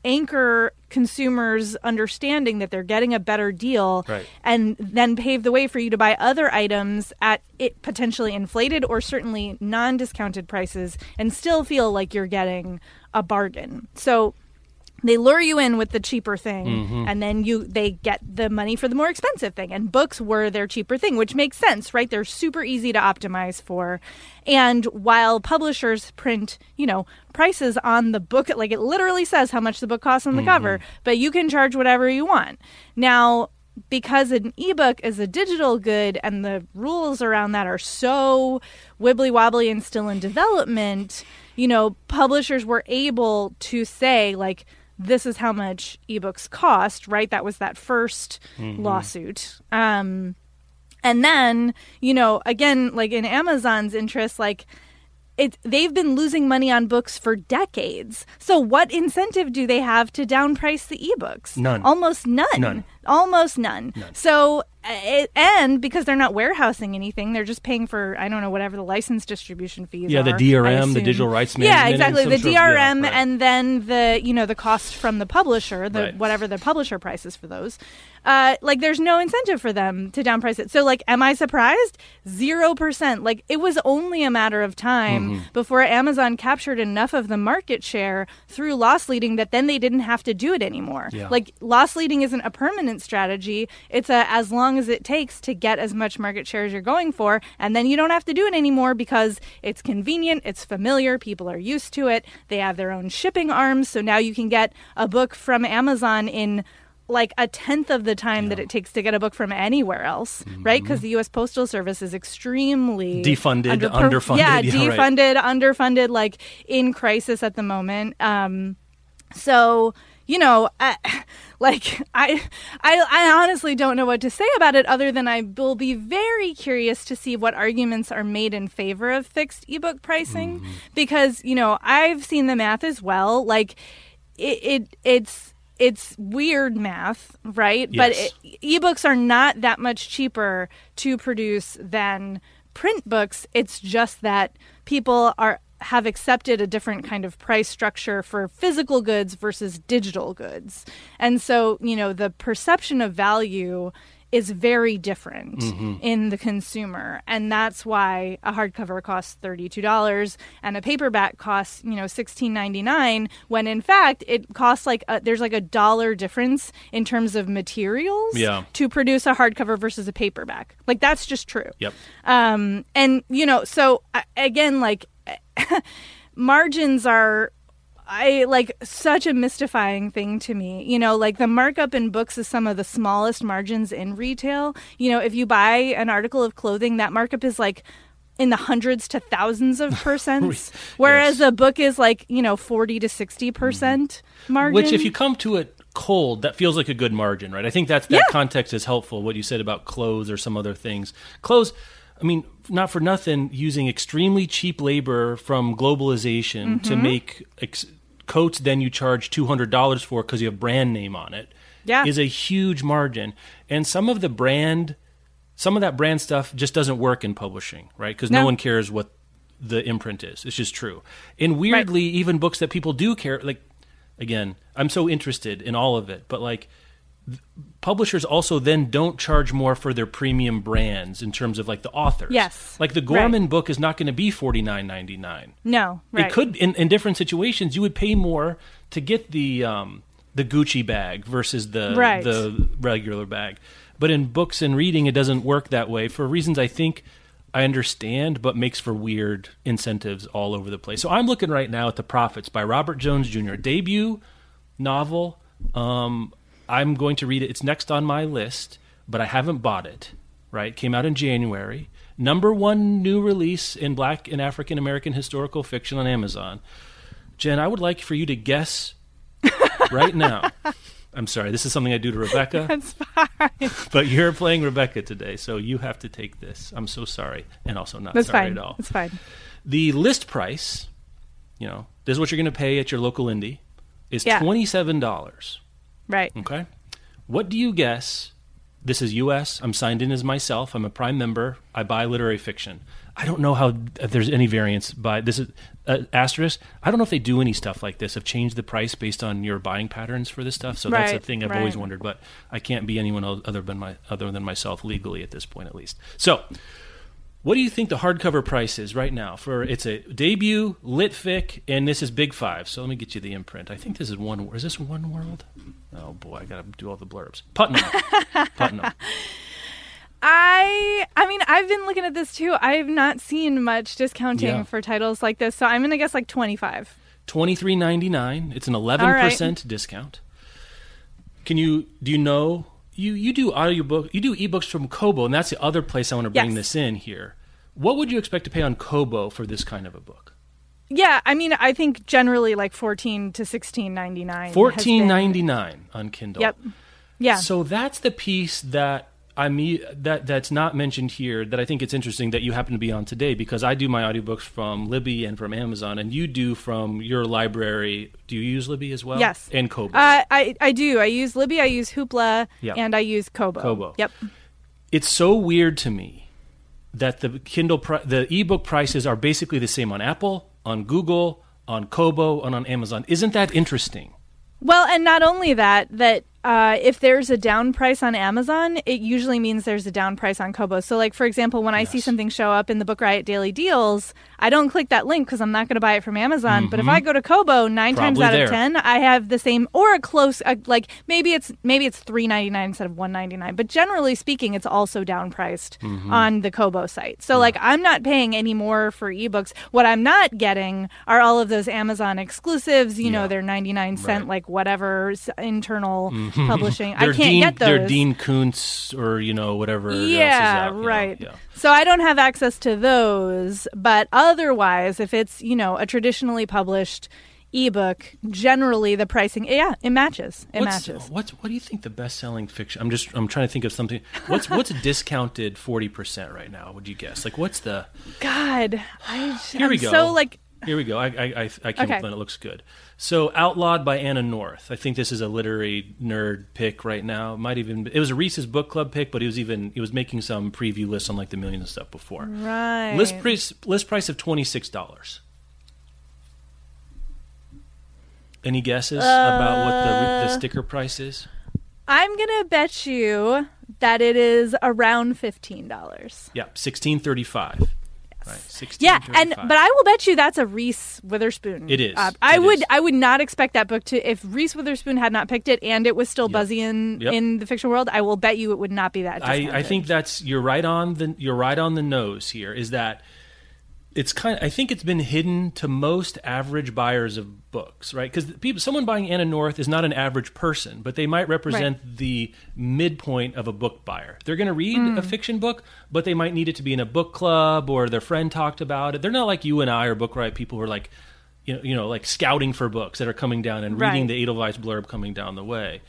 Speaker 1: anchor consumers understanding that they're getting a better deal
Speaker 2: Right.
Speaker 1: and then pave the way for you to buy other items at it potentially inflated or certainly non-discounted prices and still feel like you're getting a bargain. So they lure you in with the cheaper thing
Speaker 2: Mm-hmm.
Speaker 1: and then you they get the money for the more expensive thing. And books were their cheaper thing which makes sense right? They're super easy to optimize for. And while publishers print you know prices on the book like it literally says how much the book costs on the cover but you can charge whatever you want. Now because an ebook is a digital good and the rules around that are so wibbly wobbly and still in development, you know, publishers were able to say, like, this is how much ebooks cost, right? That was that 1st lawsuit. Um, and then, you know, again, like in Amazon's interest, like, it they've been losing money on books for decades. So what incentive do they have to downprice the ebooks?
Speaker 2: None.
Speaker 1: Almost none.
Speaker 2: None.
Speaker 1: Almost none.
Speaker 2: None.
Speaker 1: So uh, and because they're not warehousing anything, they're just paying for I don't know whatever the license distribution fees.
Speaker 2: Yeah, the
Speaker 1: are, I
Speaker 2: DRM, the digital rights
Speaker 1: Yeah, exactly. The
Speaker 2: sort of- yeah,
Speaker 1: DRM
Speaker 2: right.
Speaker 1: and then the you know the cost from the publisher, the
Speaker 2: Right.
Speaker 1: whatever the publisher price is for those. Uh, like there's no incentive for them to downprice it. So like, am I surprised? Zero percent. Like it was only a matter of time
Speaker 2: Mm-hmm.
Speaker 1: before Amazon captured enough of the market share through loss leading that then they didn't have to do it anymore.
Speaker 2: Yeah.
Speaker 1: Like loss leading isn't a permanent strategy. It's a as long as it takes to get as much market share as you're going for, and then you don't have to do it anymore because it's convenient, it's familiar, people are used to it. They have their own shipping arms, so now you can get a book from Amazon in like a tenth of the time that it takes to get a book from anywhere else, right? Because the U.S. Postal Service is extremely
Speaker 2: Defunded, underfunded,
Speaker 1: Yeah,
Speaker 2: yeah, right.
Speaker 1: defunded, underfunded, like in crisis at the moment. Um, so you know, I, uh, like I, I, I honestly don't know what to say about it other than I will be very curious to see what arguments are made in favor of fixed ebook pricing mm. because you know I've seen the math as well. Like it, it it's it's weird math, right? But
Speaker 2: Yes.
Speaker 1: it, ebooks are not that much cheaper to produce than print books. It's just that people are have accepted a different kind of price structure for physical goods versus digital goods. And so, you know, the perception of value is very different in the consumer and that's why a hardcover costs $32 and a paperback costs you know $16.99 when in fact it costs like a, there's like a dollar difference in terms of materials
Speaker 2: Yeah.
Speaker 1: to produce a hardcover versus a paperback like that's just true
Speaker 2: Yep.
Speaker 1: um, and you know, so again, like margins are. I like such a mystifying thing to me. You know, like the markup in books is some of the smallest margins in retail. You know, if you buy an article of clothing, that markup is like in the hundreds to thousands of percents, whereas
Speaker 2: Yes.
Speaker 1: a book is like, you know, 40 to 60% mm-hmm. percent margin.
Speaker 2: Which, if you come to it cold, that feels like a good margin, right? I think that's that
Speaker 1: Yeah.
Speaker 2: context is helpful. What you said about clothes or some other things. Clothes, I mean, not for nothing, using extremely cheap labor from globalization to
Speaker 1: Mm-hmm.
Speaker 2: make ex- coats, then you charge two hundred dollars for because you have brand name on it.
Speaker 1: Yeah.
Speaker 2: is a huge margin, and some of the brand, some of that brand stuff just doesn't work in publishing, right? Because no
Speaker 1: No.
Speaker 2: one cares what the imprint is. It's just true. And weirdly, even books that people do care, like again, I'm so interested in all of it, but like publishers also then don't charge more for their premium brands in terms of like the authors.
Speaker 1: Yes.
Speaker 2: Like the Gorman book is not going to be forty nine ninety nine.
Speaker 1: no, right.
Speaker 2: It could in, in different situations you would pay more to get the um, the Gucci bag versus the
Speaker 1: Right.
Speaker 2: the regular bag. But in books and reading it doesn't work that way for reasons I think I understand but makes for weird incentives all over the place. So I'm looking right now at The Prophets by Robert Jones Jr. debut novel. Um, I'm going to read it. It's next on my list, but I haven't bought it. Right? Came out in January. Number one new release in Black and African American historical fiction on Amazon. Jen, I would like for you to guess right now. I'm sorry, this is something I do to Rebecca,
Speaker 1: That's fine.
Speaker 2: but you're playing Rebecca today, so you have to take this. I'm so sorry, and also not
Speaker 1: That's
Speaker 2: sorry
Speaker 1: fine.
Speaker 2: at all.
Speaker 1: That's fine.
Speaker 2: The list price, you know, this is what you're going to pay at your local indie, is
Speaker 1: Yeah.
Speaker 2: twenty-seven dollars.
Speaker 1: Right.
Speaker 2: Okay. What do you guess? This is U.S. I'm signed in as myself. I'm a Prime member. I buy literary fiction. I don't know how if there's any variance by this is uh, asterisk. I don't know if they do any stuff like this. Have changed the price based on your buying patterns for this stuff. So that's a thing I've always wondered. But I can't be anyone other than my other than myself legally at this point, at least. So. What do you think the hardcover price is right now for it's a debut litfic and this is big five. So let me get you the imprint. I think this is one. Is this one world? Oh boy, I gotta do all the blurbs. Putnam, Putnam.
Speaker 1: I I mean I've been looking at this too. I've not seen much discounting
Speaker 2: Yeah.
Speaker 1: for titles like this, so I'm gonna guess like 25.
Speaker 2: Twenty three ninety nine. It's an eleven percent discount. Can you do you know you you do audiobook you do ebooks from Kobo and that's the other place I want to bring
Speaker 1: Yes.
Speaker 2: this in here. What would you expect to pay on Kobo for this kind of a book?
Speaker 1: Yeah, I mean I think generally like 14 to 16.99. has
Speaker 2: Fourteen
Speaker 1: been-
Speaker 2: ninety nine on Kindle.
Speaker 1: Yep. Yeah.
Speaker 2: So that's the piece that I mean that that's not mentioned here that I think it's interesting that you happen to be on today because I do my audiobooks from Libby and from Amazon and you do from your library. Do you use Libby as well?
Speaker 1: Yes.
Speaker 2: And Kobo.
Speaker 1: Uh, I I do. I use Libby. I use Hoopla,
Speaker 2: Yeah.
Speaker 1: and I use Kobo.
Speaker 2: Kobo.
Speaker 1: Yep.
Speaker 2: it's so weird to me that the Kindle pri- the ebook prices are basically the same on Apple, on Google, on Kobo, and on Amazon. Isn't that interesting?
Speaker 1: Well, and not only that, that uh, if there's a down price on Amazon, it usually means there's a down price on Kobo. So, like for example, when I see something show up in the Book Riot Daily Deals, I don't click that link because I'm not going to buy it from Amazon. But if I go to Kobo, nine times
Speaker 2: Mm-hmm.
Speaker 1: Out
Speaker 2: there.
Speaker 1: of ten, I have the same or a close. Uh, like maybe it's maybe it's three ninety nine instead of one ninety nine. But generally speaking, it's also down priced
Speaker 2: Mm-hmm.
Speaker 1: on the Kobo site. So like I'm not paying any more for ebooks. What I'm not getting are all of those Amazon exclusives. You know,
Speaker 2: Yeah.
Speaker 1: they're ninety nine cent
Speaker 2: Right.
Speaker 1: like whatever internal publishing. I can't
Speaker 2: Dean,
Speaker 1: get those.
Speaker 2: They're Dean Koontz or you know whatever. else is
Speaker 1: yeah,
Speaker 2: out, know,
Speaker 1: right.
Speaker 2: yeah.
Speaker 1: So I don't have access to those, but otherwise, if it's you know a traditionally published ebook, generally the pricing, eh, yeah, it matches. It
Speaker 2: What's,
Speaker 1: matches.
Speaker 2: what's what do you think the best selling fiction? I'm just I'm trying to think of something. What's what's discounted forty percent right now? Would you guess? Like what's the
Speaker 1: God, I,
Speaker 2: Here
Speaker 1: I'm
Speaker 2: we go.
Speaker 1: so like
Speaker 2: Here we go. I I I, I came
Speaker 1: Okay.
Speaker 2: up with one. It looks good. So, Outlawed by Anna North. I think this is a literary nerd pick right now. It might even it was a Reese's book club pick, but he was even he was making some preview lists on like the million and stuff before.
Speaker 1: right.
Speaker 2: List price list price of twenty six dollars. Any guesses about what the
Speaker 1: Uh,
Speaker 2: the sticker price is?
Speaker 1: I'm gonna bet you that it is around fifteen dollars.
Speaker 2: Yeah, sixteen thirty five. Right.
Speaker 1: Yeah, and but I will bet you that's a Reese Witherspoon.
Speaker 2: It is.
Speaker 1: Uh, I
Speaker 2: It
Speaker 1: would
Speaker 2: is.
Speaker 1: I would not expect that book to if Reese Witherspoon had not picked it and it was still
Speaker 2: Yep.
Speaker 1: buzzy in
Speaker 2: Yep.
Speaker 1: in the fiction world. I will bet you it would not be that.
Speaker 2: I, I think that's you're right on the you're right on the nose here. Is that it's kind? I think it's been hidden to most average buyers of books, right? Because people, someone buying Anna North is not an average person, but they might represent the midpoint of a book buyer. They're going to read
Speaker 1: Mm.
Speaker 2: a fiction book, but they might need it to be in a book club or their friend talked about it. They're not like you and I or book riot people who are like. You know, you know, like scouting for books that are coming down and reading
Speaker 1: Right.
Speaker 2: the Edelweiss blurb coming down the way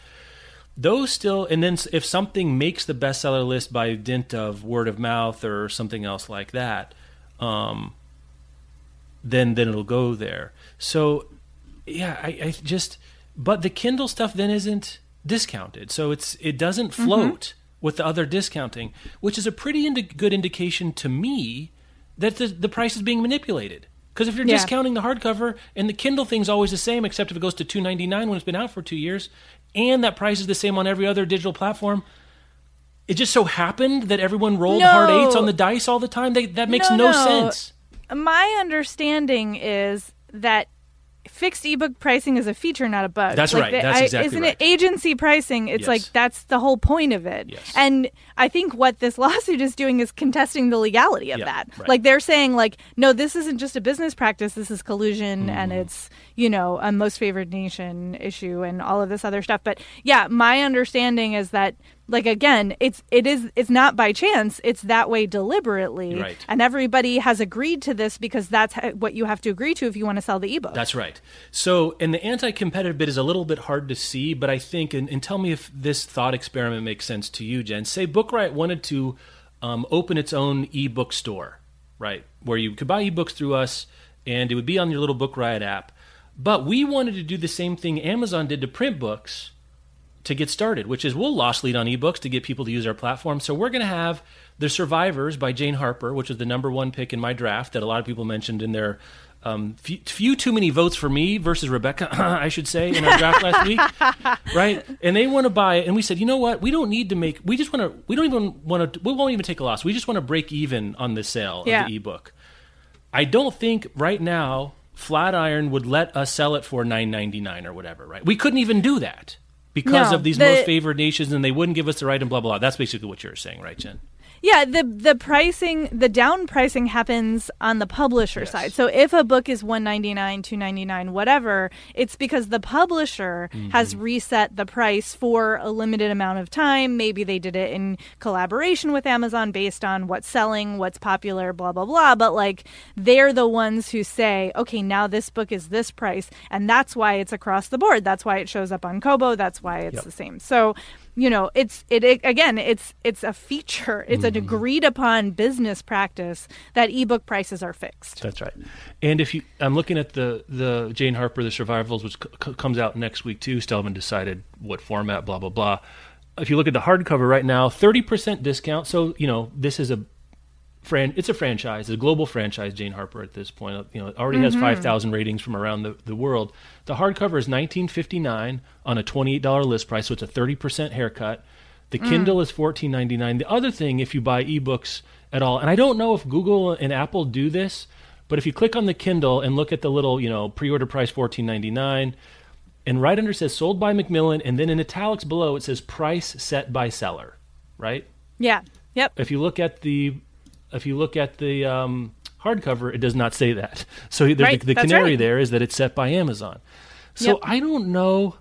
Speaker 2: those still and then if something makes the bestseller list by dint of word of mouth or something else like that um, then then it'll go there. So yeah I, I just but the kindle stuff then isn't discounted. So it's it doesn't mm-hmm. float with the other discounting which is a pretty indi- good indication to me that the, the price is being manipulated. Because if you're
Speaker 1: Yeah.
Speaker 2: discounting the hardcover and the kindle thing's always the same except if it goes to 299 when it's been out for two years and that price is the same on every other digital platform it just so happened that everyone rolled hard eights on the dice all the time. They, that makes
Speaker 1: No,
Speaker 2: no,
Speaker 1: no.
Speaker 2: sense
Speaker 1: my understanding is that fixed ebook pricing is a feature, not a bug.
Speaker 2: That's right.
Speaker 1: the-
Speaker 2: That's
Speaker 1: I-
Speaker 2: exactly
Speaker 1: Isn't
Speaker 2: right.
Speaker 1: it agency pricing? It's
Speaker 2: Yes.
Speaker 1: like that's the whole point of it.
Speaker 2: Yes.
Speaker 1: And I think what this lawsuit is doing is contesting the legality of that.
Speaker 2: right.
Speaker 1: Like they're saying, like, no, this isn't just a business practice. This is collusion, and
Speaker 2: Mm-hmm.
Speaker 1: it's you know a most favored nation issue and all of this other stuff. But yeah, my understanding is that. Like again, it's it is it's not by chance. It's that way deliberately,
Speaker 2: Right.
Speaker 1: and everybody has agreed to this because that's what you have to agree to if you want to sell the ebook.
Speaker 2: That's right. So, and the anti-competitive bit is a little bit hard to see, but I think, and, and tell me if this thought experiment makes sense to you, Jen. Say Book Riot wanted to um, open its own ebook store, right, where you could buy ebooks through us, and it would be on your little Book Riot app. But we wanted to do the same thing Amazon did to print books to get started, which is we'll loss lead on ebooks to get people to use our platform. So we're going to have The Survivors by Jane Harper, which was the number one pick in my draft that a lot of people mentioned in their um, few, few too many votes for me versus Rebecca, I should say, in our draft last week, right? And they want to buy it, and we said, you know what? We don't need to make. We just want to. We don't even want to. We won't even take a loss. We just want to break even on the sale
Speaker 1: Yeah.
Speaker 2: of the ebook. I don't think right now Flatiron would let us sell it for nine ninety nine or whatever. Right? We couldn't even do that because
Speaker 1: No,
Speaker 2: of these
Speaker 1: the-
Speaker 2: most favored nations, and they wouldn't give us the right and blah blah. blah. That's basically what you're saying, right, Jen?
Speaker 1: Yeah, the the pricing, the down pricing happens on the publisher
Speaker 2: Yes.
Speaker 1: side. So if a book is 199, 299, whatever, it's because the publisher has
Speaker 2: Mm-hmm.
Speaker 1: reset the price for a limited amount of time. Maybe they did it in collaboration with Amazon based on what's selling, what's popular, blah blah blah, but like they're the ones who say, "Okay, now this book is this price." And that's why it's across the board. That's why it shows up on Kobo, that's why it's
Speaker 2: Yep.
Speaker 1: the same. So you know it's it, it again it's it's a feature it's an mm-hmm. agreed upon business practice that ebook prices are fixed
Speaker 2: That's right. And if you, I'm looking at the the Jane Harper, The Survivals, which c- comes out next week too. Still haven't decided what format. Blah blah blah. If you look at the hardcover right now, thirty percent discount. So you know this is a fran. It's a franchise, it's a global franchise. Jane Harper at this point, you know, it already has mm-hmm. five thousand ratings from around the, the world. The hardcover is nineteen fifty nine on a twenty eight dollar list price, so it's a thirty percent haircut. The mm. Kindle is fourteen ninety nine. The other thing, if you buy ebooks at all, and I don't know if Google and Apple do this, but if you click on the Kindle and look at the little, you know, pre-order price fourteen ninety nine, and right under says sold by Macmillan, and then in italics below it says price set by seller, right?
Speaker 1: yeah yep
Speaker 2: If you look at the, if you look at the um, hardcover, it does not say that. So the,
Speaker 1: Right,
Speaker 2: the, the canary
Speaker 1: right.
Speaker 2: there is that it's set by Amazon. So
Speaker 1: Yep.
Speaker 2: I don't know.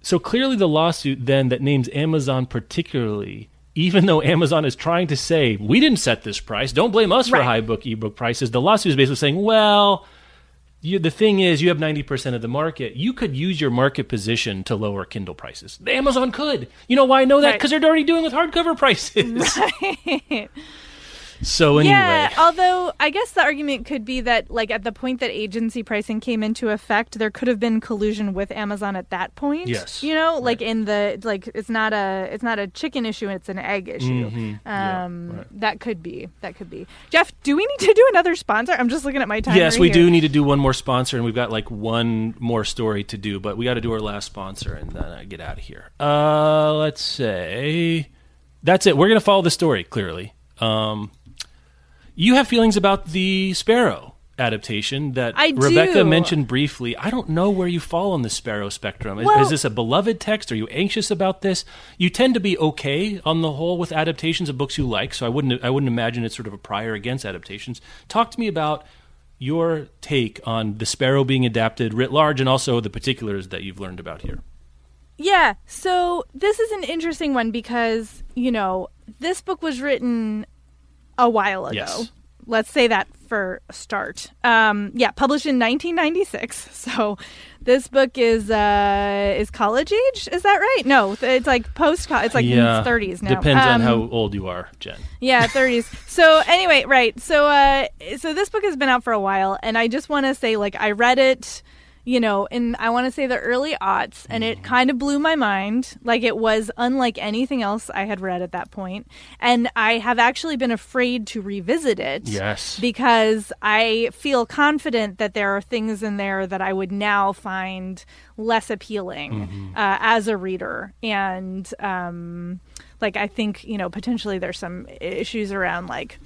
Speaker 2: So clearly, the lawsuit then that names Amazon particularly, even though Amazon is trying to say we didn't set this price, don't blame us for high book ebook prices. The lawsuit is basically saying, well. You, the thing is, you have 90% of the market. You could use your market position to lower Kindle prices. Amazon could. You know why I know that?
Speaker 1: Right.
Speaker 2: Because they're already doing with hardcover prices. So anyway,
Speaker 1: Yeah, although I guess the argument could be that, like, at the point that agency pricing came into effect, there could have been collusion with Amazon at that point.
Speaker 2: Yes.
Speaker 1: you know, like in the like, it's not a it's not a chicken issue; it's an egg issue.
Speaker 2: Mhm. Yeah,
Speaker 1: Um,
Speaker 2: right.
Speaker 1: that could be that could be. Jeff, do we need to do another sponsor? I'm just looking at my time.
Speaker 2: yes, we do need to do one more sponsor, and we've got like one more story to do, but we got to do our last sponsor and then uh, get out of here. Uh, let's say that's it. We're gonna follow the story clearly. Um, you have feelings about the Sparrow adaptation that
Speaker 1: I
Speaker 2: Rebecca
Speaker 1: do.
Speaker 2: mentioned briefly. I don't know where you fall on the Sparrow spectrum. Is,
Speaker 1: Well-
Speaker 2: is this a beloved text? Are you anxious about this? You tend to be okay on the whole with adaptations of books you like, so I wouldn't I wouldn't imagine it's sort of a prior against adaptations. Talk to me about your take on the Sparrow being adapted writ large, and also the particulars that you've learned about here.
Speaker 1: Yeah. So this is an interesting one because, you know, this book was written a while ago.
Speaker 2: Yes.
Speaker 1: Let's say that for a start. Um, yeah, published in 1996. So this book is uh, is college age. Is that right? No, it's like post. It's like in its 30s now.
Speaker 2: Depends on
Speaker 1: Um,
Speaker 2: how old you are, Jen.
Speaker 1: yeah, 30s. So anyway, right. So uh so this book has been out for a while and I just want to say like I read it, you know, in I want to say the early aughts and
Speaker 2: Mm-hmm.
Speaker 1: it kind of blew my mind. Like it was unlike anything else I had read at that. And I have actually been afraid to revisit it.
Speaker 2: Yes.
Speaker 1: Because I feel confident that there are things in there that I would now find less appealing
Speaker 2: Mm-hmm.
Speaker 1: uh, as a reader. And um, like, I think, you know, potentially there's some issues around like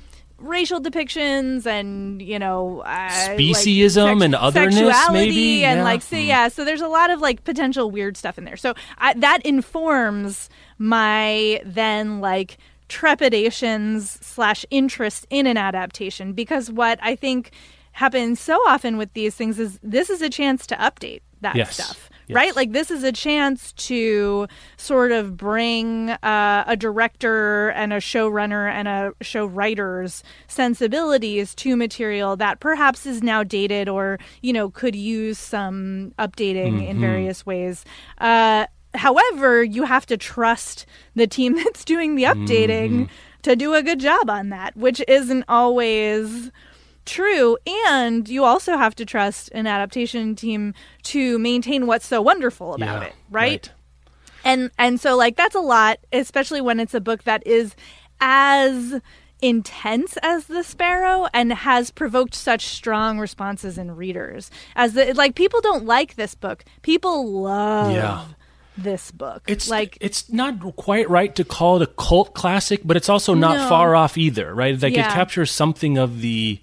Speaker 1: racial depictions and you know uh, like,
Speaker 2: Speciesism and otherness,
Speaker 1: sexuality
Speaker 2: maybe?
Speaker 1: and
Speaker 2: Yeah.
Speaker 1: like so yeah so there's a lot of like potential weird stuff in there so I, that informs my then like trepidations slash interest in an adaptation because what i think happens so often with these things is this is a chance to update that
Speaker 2: Yes.
Speaker 1: stuff
Speaker 2: Yes.
Speaker 1: right like this is a chance to sort of bring uh, a director and a showrunner and a show writer's sensibilities to material that perhaps is now dated or you know could use some updating in various ways. Uh, however you have to trust the team that's doing the updating to do a good job on that which isn't always true and you also have to trust an adaptation team to maintain what's so wonderful about
Speaker 2: Yeah,
Speaker 1: it right? and and so like that's a lot especially when it's a book that is as intense as the sparrow and has provoked such strong responses in readers as the like people don't like this book people love
Speaker 2: Yeah.
Speaker 1: this book
Speaker 2: It's
Speaker 1: like
Speaker 2: it's not quite right to call it a cult classic, but it's also not
Speaker 1: No.
Speaker 2: far off either, right? Like it captures something of the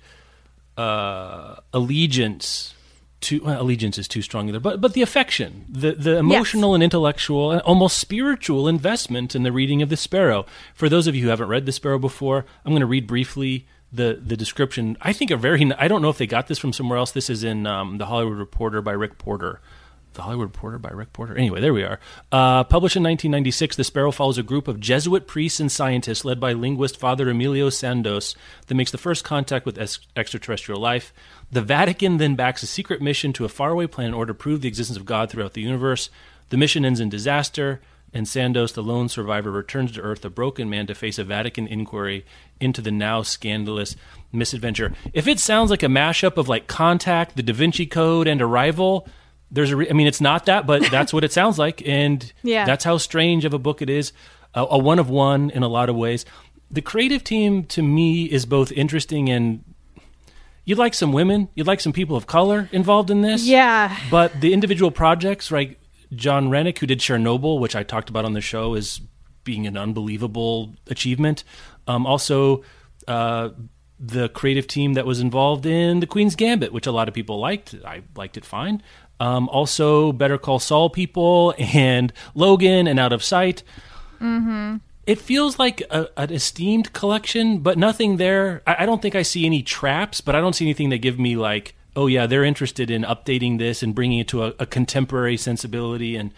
Speaker 2: uh, allegiance to well, allegiance is too strong either, but but the affection, the the emotional and intellectual and almost spiritual investment in the reading of the Sparrow. For those of you who haven't read the Sparrow before, I'm going to read briefly the the description. I think a very I don't know if they got this from somewhere else. This is in um, the Hollywood Reporter by Rick Porter. The Hollywood Reporter by Rick Porter. Anyway, there we are. Uh, published in 1996, The Sparrow follows a group of Jesuit priests and scientists led by linguist Father Emilio Sandoz that makes the first contact with ex- extraterrestrial life. The Vatican then backs a secret mission to a faraway planet in order to prove the existence of God throughout the universe. The mission ends in disaster. and Sandoz, the lone survivor, returns to Earth, a broken man, to face a Vatican inquiry into the now scandalous misadventure. If it sounds like a mashup of like Contact, The Da Vinci Code, and Arrival, there's a. Re- I mean, it's not that, but that's what it sounds like, and
Speaker 1: Yeah.
Speaker 2: that's how strange of a book it is. A, a one of one in a lot of ways. The creative team to me is both interesting and. You'd like some women, you'd like some people of color involved in this.
Speaker 1: Yeah.
Speaker 2: But the individual projects, right? Johan Renck, who did Chernobyl, which I talked about on the show, is being an unbelievable achievement. Um, also, uh, the creative team that was involved in The Queen's Gambit, which a lot of people liked. I liked it fine. Um, also, Better Call Saul people and Logan and Out of Sight. It feels like a, an esteemed collection, but nothing there. I, I don't think I see any traps, but I don't see anything that give me like, oh yeah, they're interested in updating this and bringing it to a, a contemporary sensibility. And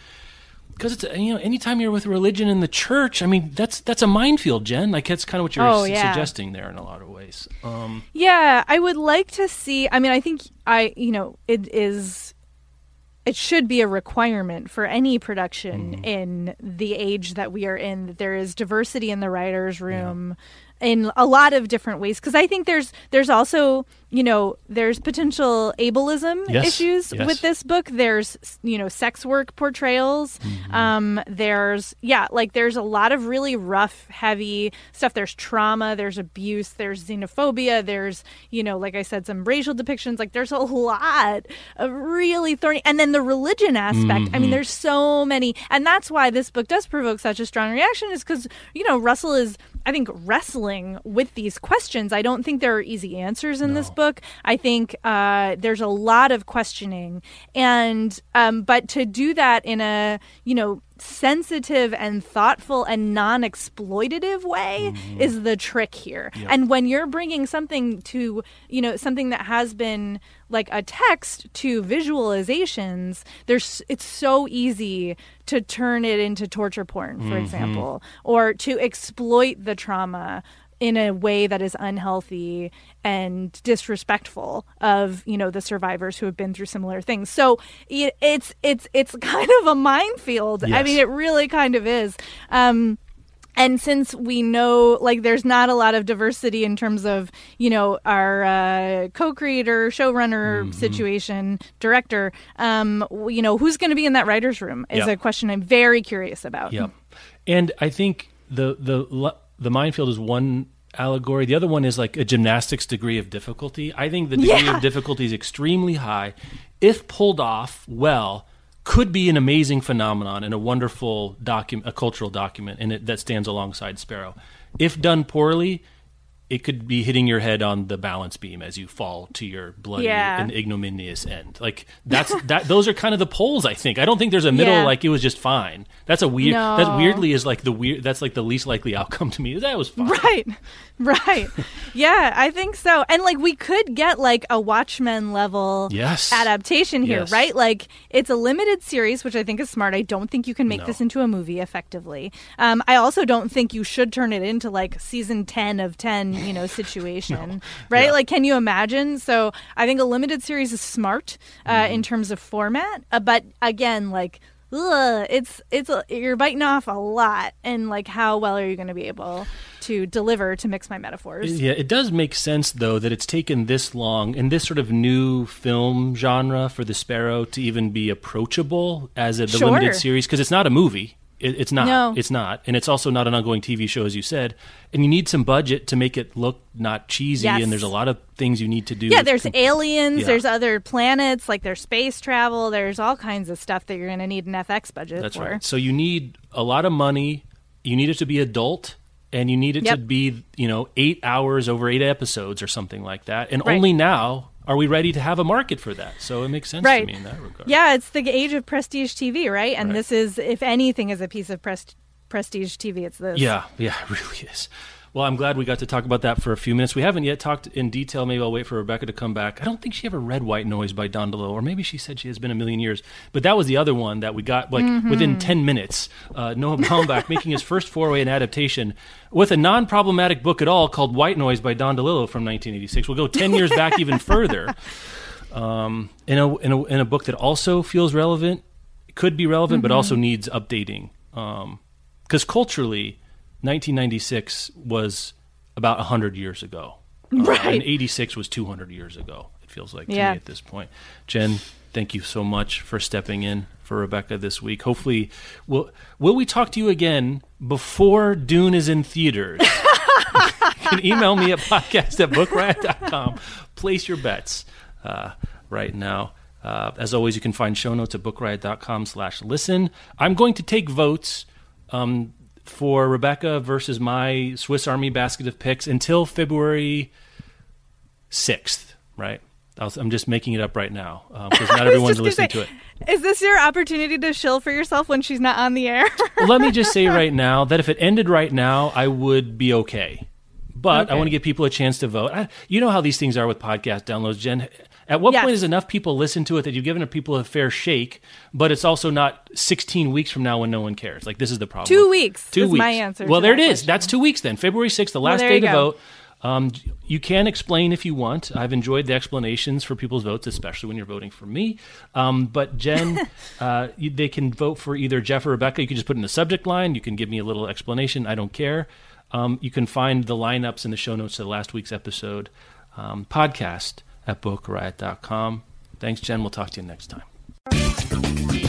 Speaker 2: because it's you know, anytime you're with religion in the church, I mean, that's that's a minefield, Jen. Like that's kind of what you're
Speaker 1: Oh, yeah.
Speaker 2: suggesting there in a lot of ways. Um,
Speaker 1: Yeah, I would like to see. I mean, I think I, you know, it is. It should be a requirement for any production
Speaker 2: Mm-hmm.
Speaker 1: in the age that we are in that there is diversity in the writers' room in a lot of different ways. Because I think there's there's also you know there's potential ableism
Speaker 2: Yes,
Speaker 1: issues
Speaker 2: yes.
Speaker 1: with this book. There's you know sex work portrayals.
Speaker 2: Mm-hmm.
Speaker 1: Um, there's yeah, like there's a lot of really rough, heavy stuff. There's trauma. There's abuse. There's xenophobia. There's you know, like I said, some racial depictions. Like there's a lot of really thorny. And then the religion aspect. I
Speaker 2: Mm-hmm.
Speaker 1: mean, there's so many, and that's why this book does provoke such a strong reaction. Is because you know Russell is. I think wrestling with these questions. I don't think there are easy answers in this book. I think uh, there's a lot of questioning, and um, but to do that in a you know sensitive and thoughtful and non-exploitative way mm-hmm. is the trick here. And when you're bringing something to you know something that has been like a text to visualizations, there's it's so easy to turn it into torture porn, for mm-hmm. example, or to exploit the trauma in a way that is unhealthy and disrespectful of you know the survivors who have been through similar things so it, it's it's it's kind of a minefield i mean it really kind of is um and since we know like there's not a lot of diversity in terms of you know our uh, co-creator showrunner
Speaker 2: Mm-hmm.
Speaker 1: situation director um you know who's going to be in that writers room is
Speaker 2: Yep.
Speaker 1: a question i'm very curious about
Speaker 2: Yep. And I think the the the minefield is one allegory. The other one is like a gymnastics degree of difficulty. I think the degree
Speaker 1: Yeah.
Speaker 2: of difficulty is extremely high. If pulled off well, could be an amazing phenomenon and a wonderful document, a cultural document, and it, that stands alongside Sparrow. If done poorly, it could be hitting your head on the balance beam as you fall to your bloody
Speaker 1: Yeah.
Speaker 2: and ignominious end. Like that's that. Those are kind of the poles. I think. I don't think there's a middle.
Speaker 1: Yeah.
Speaker 2: Like it was just fine. That's a weird.
Speaker 1: No.
Speaker 2: That weirdly is like the weird. That's like the least likely outcome to me. That was fine.
Speaker 1: Right. Right. yeah, I think so. And like we could get like a Watchmen level
Speaker 2: Yes.
Speaker 1: adaptation here,
Speaker 2: Yes.
Speaker 1: right? Like it's a limited series, which I think is smart. I don't think you can make
Speaker 2: No.
Speaker 1: this into a movie effectively. Um, I also don't think you should turn it into like season 10 of 10, you know, situation, right?
Speaker 2: Yeah.
Speaker 1: Like can you imagine? So I think a limited series is smart uh,
Speaker 2: Mm-hmm.
Speaker 1: in terms of format, uh, but again, like ugh, it's it's you're biting off a lot, and like how well are you going to be able to deliver to mix my metaphors?
Speaker 2: Yeah, it does make sense though that it's taken this long in this sort of new film genre for the Sparrow to even be approachable as a the
Speaker 1: Sure.
Speaker 2: limited series because it's not a movie. It, it's not.
Speaker 1: No.
Speaker 2: It's not, and it's also not an ongoing TV show, as you said. And you need some budget to make it look not cheesy.
Speaker 1: Yes.
Speaker 2: And there's a lot of things you need to do.
Speaker 1: Yeah, there's
Speaker 2: com-
Speaker 1: aliens,
Speaker 2: Yeah.
Speaker 1: there's other planets, like there's space travel, there's all kinds of stuff that you're going to need an FX budget
Speaker 2: That's
Speaker 1: for.
Speaker 2: right. So you need a lot of money. You need it to be adult, and you need it to be you know eight hours over eight episodes or something like that. And
Speaker 1: Right.
Speaker 2: only now are we ready to have a market for that. So it makes sense
Speaker 1: Right.
Speaker 2: to me in that regard.
Speaker 1: Yeah, it's the age of prestige TV, right? And
Speaker 2: Right.
Speaker 1: this is, if anything, is a piece of pres- prestige TV. It's this.
Speaker 2: Yeah, yeah, it really is. Well, I'm glad we got to talk about that for a few minutes. We haven't yet talked in detail. Maybe I'll wait for Rebecca to come back. I don't think she ever read White Noise by Don DeLillo, or maybe she said she has been a million years. But that was the other one that we got like
Speaker 1: Mm-hmm.
Speaker 2: within 10 minutes. Uh, Noah Baumbach making his first foray in adaptation with a non problematic book at all called White Noise by Don DeLillo from 1986. We'll go 10 years back even further. Um, in, a, in, a, in a book that also feels relevant, could be relevant, but also needs updating because culturally, 1996 was about 100 years ago. Uh,
Speaker 1: Right.
Speaker 2: and 86 was 200 years ago, it feels like to
Speaker 1: Yeah.
Speaker 2: me at this point. Jen, thank you so much for stepping in for Rebecca this week. Hopefully, will, will we talk to you again before Dune is in theaters? you can email me at podcast at bookriot.com. Place your bets uh, right now. Uh, as always, you can find show notes at bookriot.com slash listen. I'm going to take votes um, for Rebecca versus my Swiss Army basket of picks until February 6th, right? I I'm just making it up right now um, because not everyone's listening
Speaker 1: say,
Speaker 2: to it.
Speaker 1: Is this your opportunity to shill for yourself when she's not on the air?
Speaker 2: Let me just say right now that if it ended right now, I would be okay. But I want to give people a chance to vote. I, you know how these things are with podcast downloads, Jen. At what
Speaker 1: Yes.
Speaker 2: point is enough people listen to it that you've given people a fair shake, but it's also not 16 weeks from now when no one cares? Like, this is the problem.
Speaker 1: Two weeks
Speaker 2: Two
Speaker 1: is
Speaker 2: weeks.
Speaker 1: my answer
Speaker 2: Well,
Speaker 1: to
Speaker 2: there it is.
Speaker 1: question.
Speaker 2: That's two weeks then. February 6th, the last
Speaker 1: there
Speaker 2: day to
Speaker 1: go.
Speaker 2: vote. Um, you can explain if you want. I've enjoyed the explanations for people's votes, especially when you're voting for me. Um, but Jen, uh, you, they can vote for either Jeff or Rebecca. You can just put in the subject line. You can give me a little explanation. I don't care. Um, you can find the lineups in the show notes of last week's episode um, podcast at bookriot.com. Thanks, Jen. We'll talk to you next time.